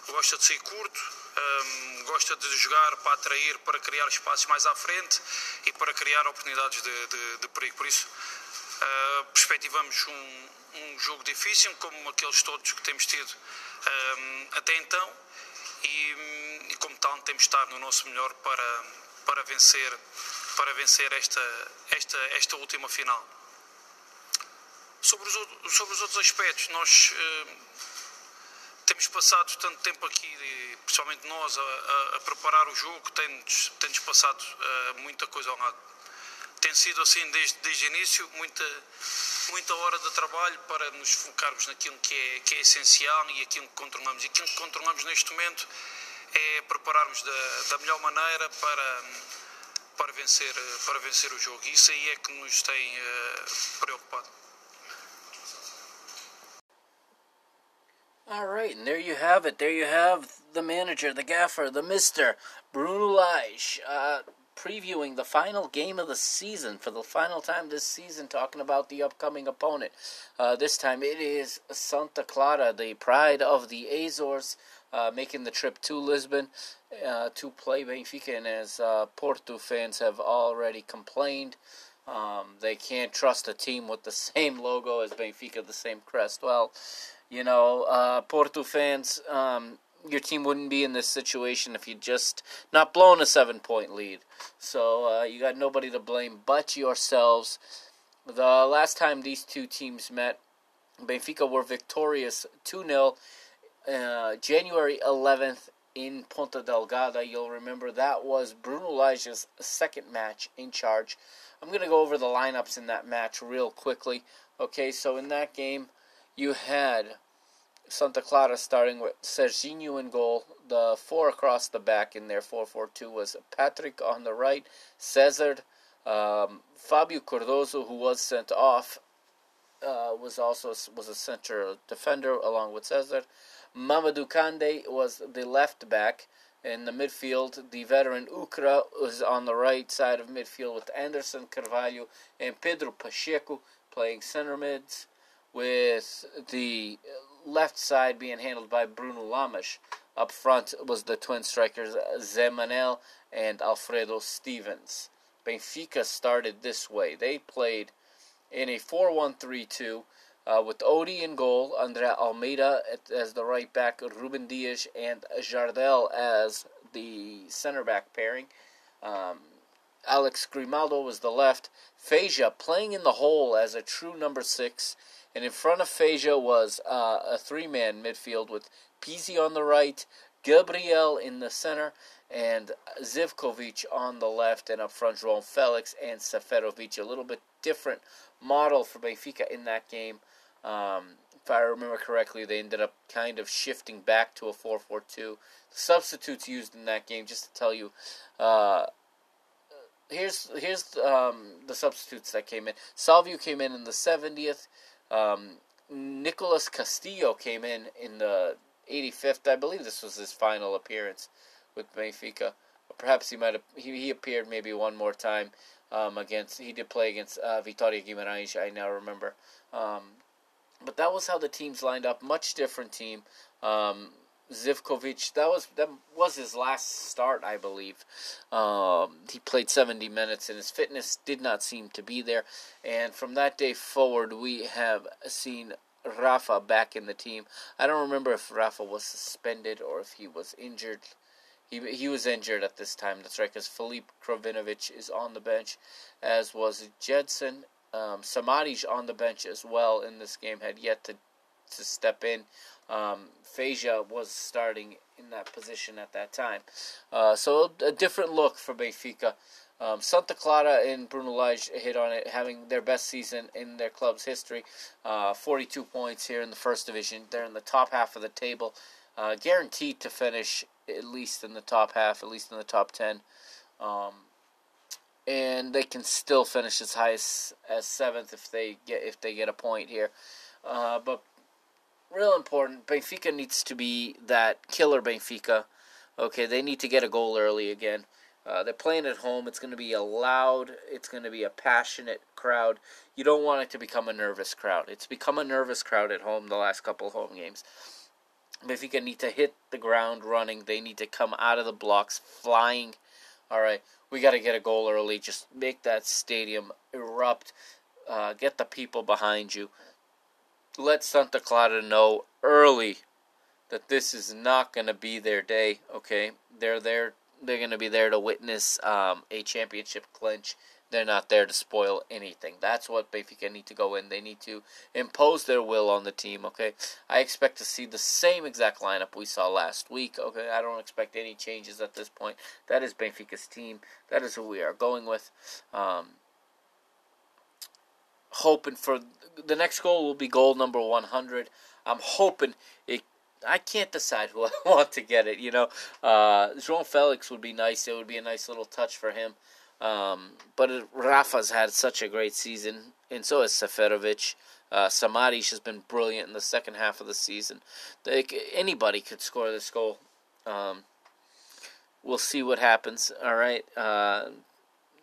Gosta de sair curto, hum, gosta de jogar para atrair, para criar espaços mais à frente e para criar oportunidades de, de, de perigo. Por isso, Uh, perspectivamos um, um jogo difícil, como aqueles todos que temos tido um, até então, e, e como tal temos de estar no nosso melhor para, para vencer, para vencer esta, esta, esta última final. Sobre os, outros- sobre os outros aspectos, nós uh, temos passado tanto tempo aqui, principalmente nós, a, a- preparar o jogo, tem-nos tem-nos passado uh, muita coisa ao lado tem sido assim desde, desde o início, muita, muita hora de trabalho para nos focarmos naquilo que é, que é essencial e aquilo que controlamos. E aquilo que controlamos neste momento é prepararmos da, da melhor maneira para, para, vencer, para vencer o jogo. Isso aí é que nos tem eh, preocupado. All right, and there you have it. There you have the manager, the gaffer, the mister, Bruno Lage, uh, previewing the final game of the season for the final time this season, talking about the upcoming opponent. Uh, this time it is Santa Clara, the pride of the Azores, uh, making the trip to Lisbon uh, to play Benfica. And as uh, Porto fans have already complained, um, they can't trust a team with the same logo as Benfica, the same crest. Well, you know, uh, Porto fans, um, your team wouldn't be in this situation if you just not blown a seven point lead. So uh, you got nobody to blame but yourselves. The last time these two teams met, Benfica were victorious 2 0 uh, January 11th in Ponta Delgada. You'll remember that was Bruno Lage's second match in charge. I'm going to go over the lineups in that match real quickly. Okay, so in that game, you had Santa Clara starting with Serginho in goal. The four across the back in their 4 4 2 was Patrick on the right, Cesar, um, Fabio Cardoso, who was sent off, uh, was also was a center defender along with Cesar. Mamadou Kande was the left back. In the midfield, the veteran Ukra was on the right side of midfield with Anderson Carvalho and Pedro Pacheco playing center mids, with the left side being handled by Bruno Lamas. Up front was the twin strikers Zé Manel and Alfredo Stephens. Benfica started this way. They played in a 4 1 3 2 uh, with Odi in goal, Andre Almeida as the right back, Ruben Dias and Jardel as the center back pairing. Um, Alex Grimaldo was the left. Fejsa playing in the hole as a true number six. And in front of Fejsa was uh, a three man midfield with Pizzi on the right, Gabriel in the center, and Zivkovic on the left. And up front, João Felix and Seferovic. A little bit different model for Benfica in that game. Um, if I remember correctly, they ended up kind of shifting back to a 4 4 2. The substitutes used in that game, just to tell you, uh, here's here's um, the substitutes that came in. Salvio came in in the 70th. Um, Nicolas Castillo came in in the 85th. I believe this was his final appearance with Benfica. Perhaps he might have he, he appeared maybe one more time um, against. He did play against uh, Vitoria Guimarães. I now remember. Um, but that was how the teams lined up. Much different team. Um, Zivkovic, that was that was his last start, I believe. Um, he played 70 minutes, and his fitness did not seem to be there. And from that day forward, we have seen Rafa back in the team. I don't remember if Rafa was suspended or if he was injured. He he was injured at this time. That's right, because Filip Krovinovic is on the bench, as was Gedson um, Samaris on the bench as well in this game had yet to to step in. Um, Fejsa was starting in that position at that time. Uh, so a different look for Benfica. Um, Santa Clara and Bruno Lage hit on it, having their best season in their club's history. Uh, 42 points here in the first division. They're in the top half of the table, uh, guaranteed to finish at least in the top half, at least in the top 10. Um, and they can still finish as high as, as seventh if they get if they get a point here. Uh, but real important, Benfica needs to be that killer Benfica. Okay, they need to get a goal early again. Uh, they're playing at home. It's going to be a loud. It's going to be a passionate crowd. You don't want it to become a nervous crowd. It's become a nervous crowd at home the last couple home games. Benfica need to hit the ground running. They need to come out of the blocks flying. All right, we got to get a goal early. Just make that stadium erupt. Uh, get the people behind you. Let Santa Clara know early that this is not going to be their day. Okay, they're there. They're going to be there to witness um, a championship clinch. They're not there to spoil anything. That's what Benfica need to go in. They need to impose their will on the team. Okay, I expect to see the same exact lineup we saw last week. Okay, I don't expect any changes at this point. That is Benfica's team. That is who we are going with. Um, hoping for the next goal will be goal number 100. I'm hoping it. I can't decide who I want to get it. You know, uh, João Felix would be nice. It would be a nice little touch for him. Um, but Rafa's had such a great season, and so has Seferovic. Uh, Samaris has been brilliant in the second half of the season. They, anybody could score this goal. Um, we'll see what happens. All right. Uh,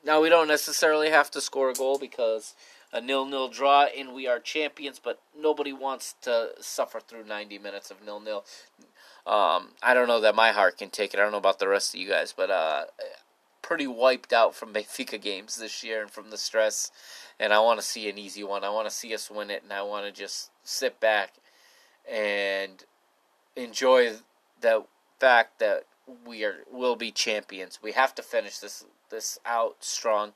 now we don't necessarily have to score a goal because a nil-nil draw and we are champions. But nobody wants to suffer through 90 minutes of nil-nil. Um, I don't know that my heart can take it. I don't know about the rest of you guys, but uh, pretty wiped out from Benfica games this year and from the stress. And I want to see an easy one. I want to see us win it, and I want to just sit back and enjoy the fact that we are will be champions. We have to finish this this out strong.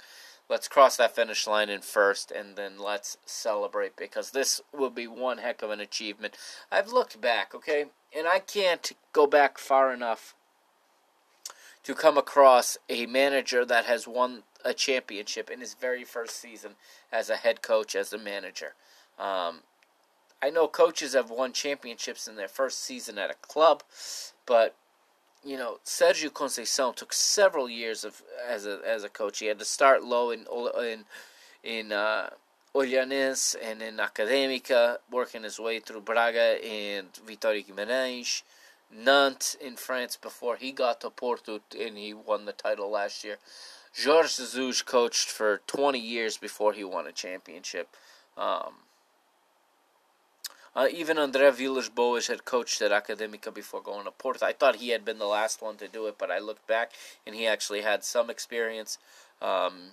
Let's cross that finish line in first, and then let's celebrate because this will be one heck of an achievement. I've looked back, okay, and I can't go back far enough to come across a manager that has won a championship in his very first season as a head coach, as a manager. Um, I know coaches have won championships in their first season at a club, but you know Sergio Conceição took several years of as a as a coach. He had to start low in in in uh, and in Académica, working his way through Braga and Vitória Guimarães, Nantes in France before he got to Porto and he won the title last year. Jorge Jesus coached for 20 years before he won a championship. Um, uh, even André Villas Boas had coached at Académica before going to Porto. I thought he had been the last one to do it, but I looked back and he actually had some experience. Um,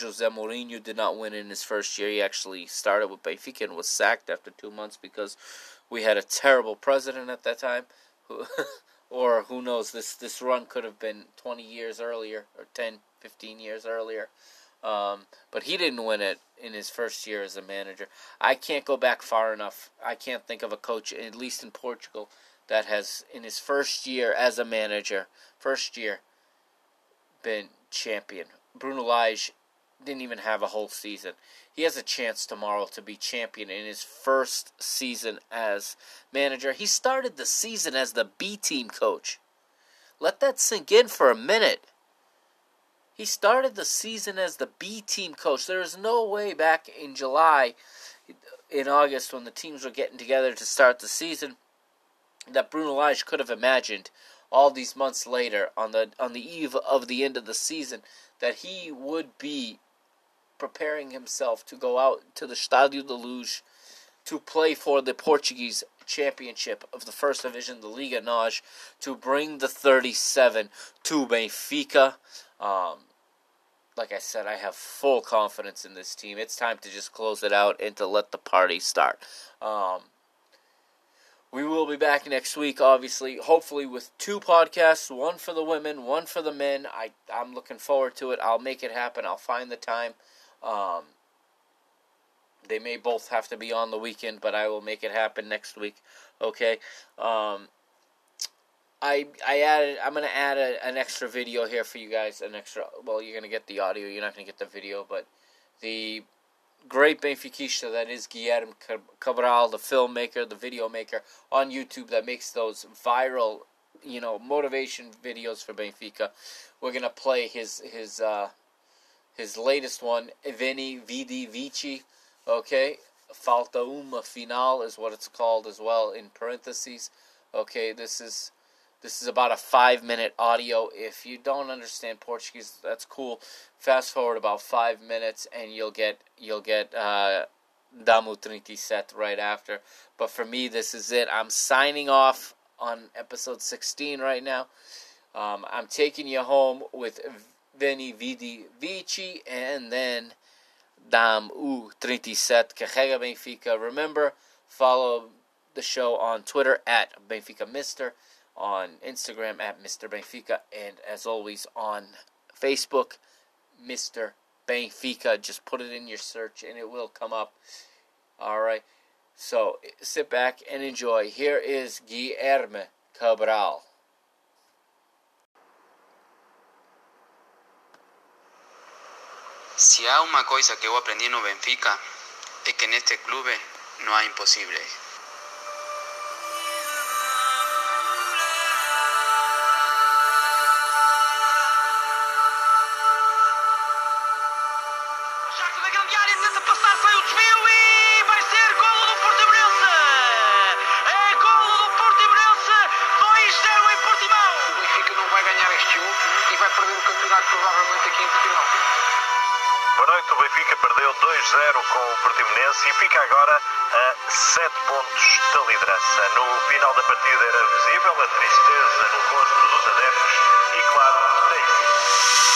Jose Mourinho did not win in his first year. He actually started with Benfica and was sacked after two months because we had a terrible president at that time. or who knows, this, this run could have been 20 years earlier or 10, 15 years earlier. Um, but he didn't win it in his first year as a manager. I can't go back far enough. I can't think of a coach, at least in Portugal, that has, in his first year as a manager, first year, been champion. Bruno Lage didn't even have a whole season. He has a chance tomorrow to be champion in his first season as manager. He started the season as the B team coach. Let that sink in for a minute. He started the season as the B team coach. There is no way back in July, in August, when the teams were getting together to start the season, that Bruno Lage could have imagined all these months later, on the on the eve of the end of the season, that he would be preparing himself to go out to the Estádio da Luz to play for the Portuguese championship of the first division, the Liga NOS, to bring the 37 to Benfica. Um, like I said, I have full confidence in this team. It's time to just close it out and to let the party start. Um, we will be back next week, obviously, hopefully with two podcasts, one for the women, one for the men. I, I'm looking forward to it. I'll make it happen. I'll find the time. Um, they may both have to be on the weekend, but I will make it happen next week. Okay. Um, I I added. I'm gonna add a, an extra video here for you guys. An extra. Well, you're gonna get the audio. You're not gonna get the video, but the great Benfiquista that is Guilherme Cabral, the filmmaker, the video maker on YouTube that makes those viral, you know, motivation videos for Benfica. We're gonna play his his uh, his latest one, Veni Vidi Vici. Okay, Falta uma final is what it's called as well in parentheses. Okay, this is this is about a five minute audio. If you don't understand Portuguese, that's cool. Fast forward about five minutes and you'll get you'll get uh, Damu Trinity set right after. But for me, this is it. I'm signing off on episode 16 right now. Um, I'm taking you home with Veni Vidi Vici and then Dá-me o 37 Carrega Benfica. Remember, follow the show on Twitter at Benfica Mister, on Instagram at Mr. Benfica, and as always on Facebook, Mr. Benfica. Just put it in your search and it will come up. All right. So sit back and enjoy. Here is Guilherme Cabral. Se há uma coisa que eu aprendi no Benfica é que neste clube não há impossíveis. o Benfica perdeu 2-0 com o Portimonense e fica agora a 7 pontos da liderança. No final da partida era visível a tristeza no rosto dos adeptos e, claro, da equipe.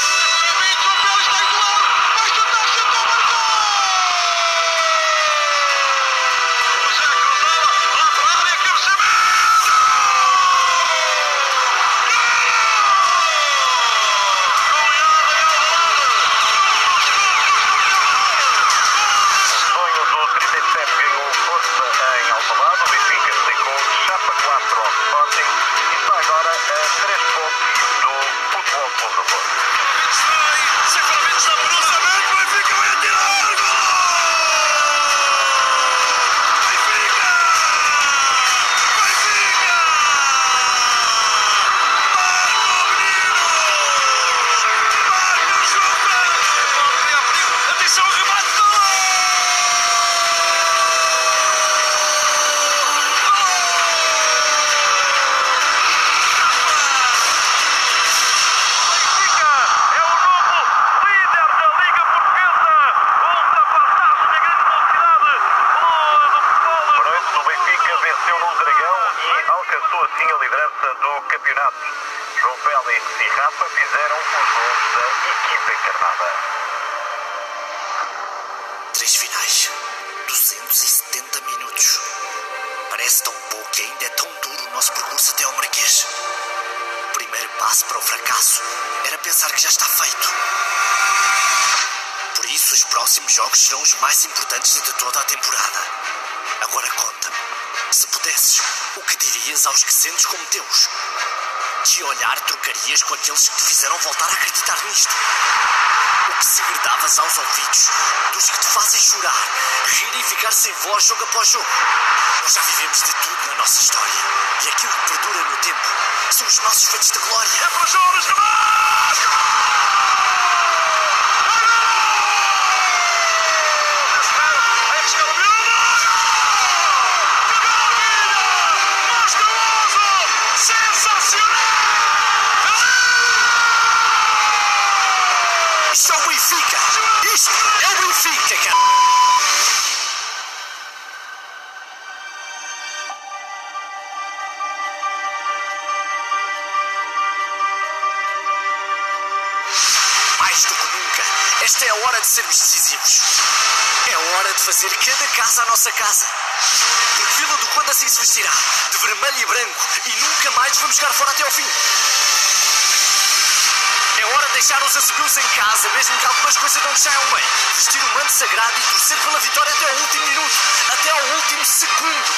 Nossos feitos de glória. Sermos decisivos. É hora de fazer cada casa a nossa casa. Porque Vila do Conde assim se vestirá, de vermelho e branco, e nunca mais vamos jogar fora até ao fim. É hora de deixar os assobios em casa, mesmo que algumas coisas não te saiam bem. Vestir o manto sagrado e torcer pela vitória até ao último minuto, até ao último segundo.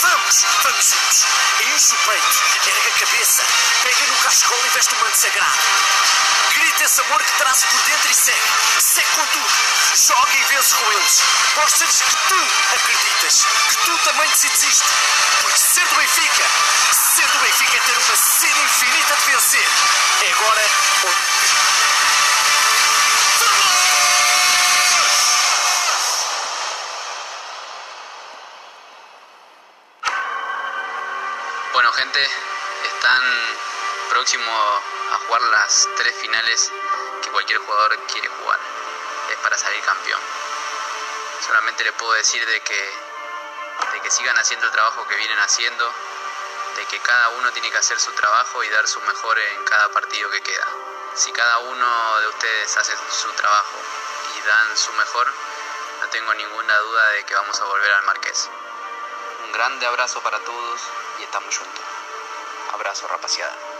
Vamos, vamos juntos. Enche o peito, ergue a cabeça, pega no cascolo e veste o manto sagrado. Grita esse amor que traz por dentro e segue. Segue com tudo. Joga e vence com eles. Mostra-lhes que tu acreditas, que tu também decides isto. Porque ser do Benfica, ser do Benfica é ter uma sede infinita de vencer. É agora ou nunca. Bueno, gente, están próximos a jugar las tres finales que cualquier jugador quiere jugar. Es para salir campeón. Solamente les puedo decir de que, de que sigan haciendo el trabajo que vienen haciendo, de que cada uno tiene que hacer su trabajo y dar su mejor en cada partido que queda. Si cada uno de ustedes hace su trabajo y dan su mejor, no tengo ninguna duda de que vamos a volver al Marqués. Un grande abrazo para todos y estamos juntos. Abrazo, rapaziada.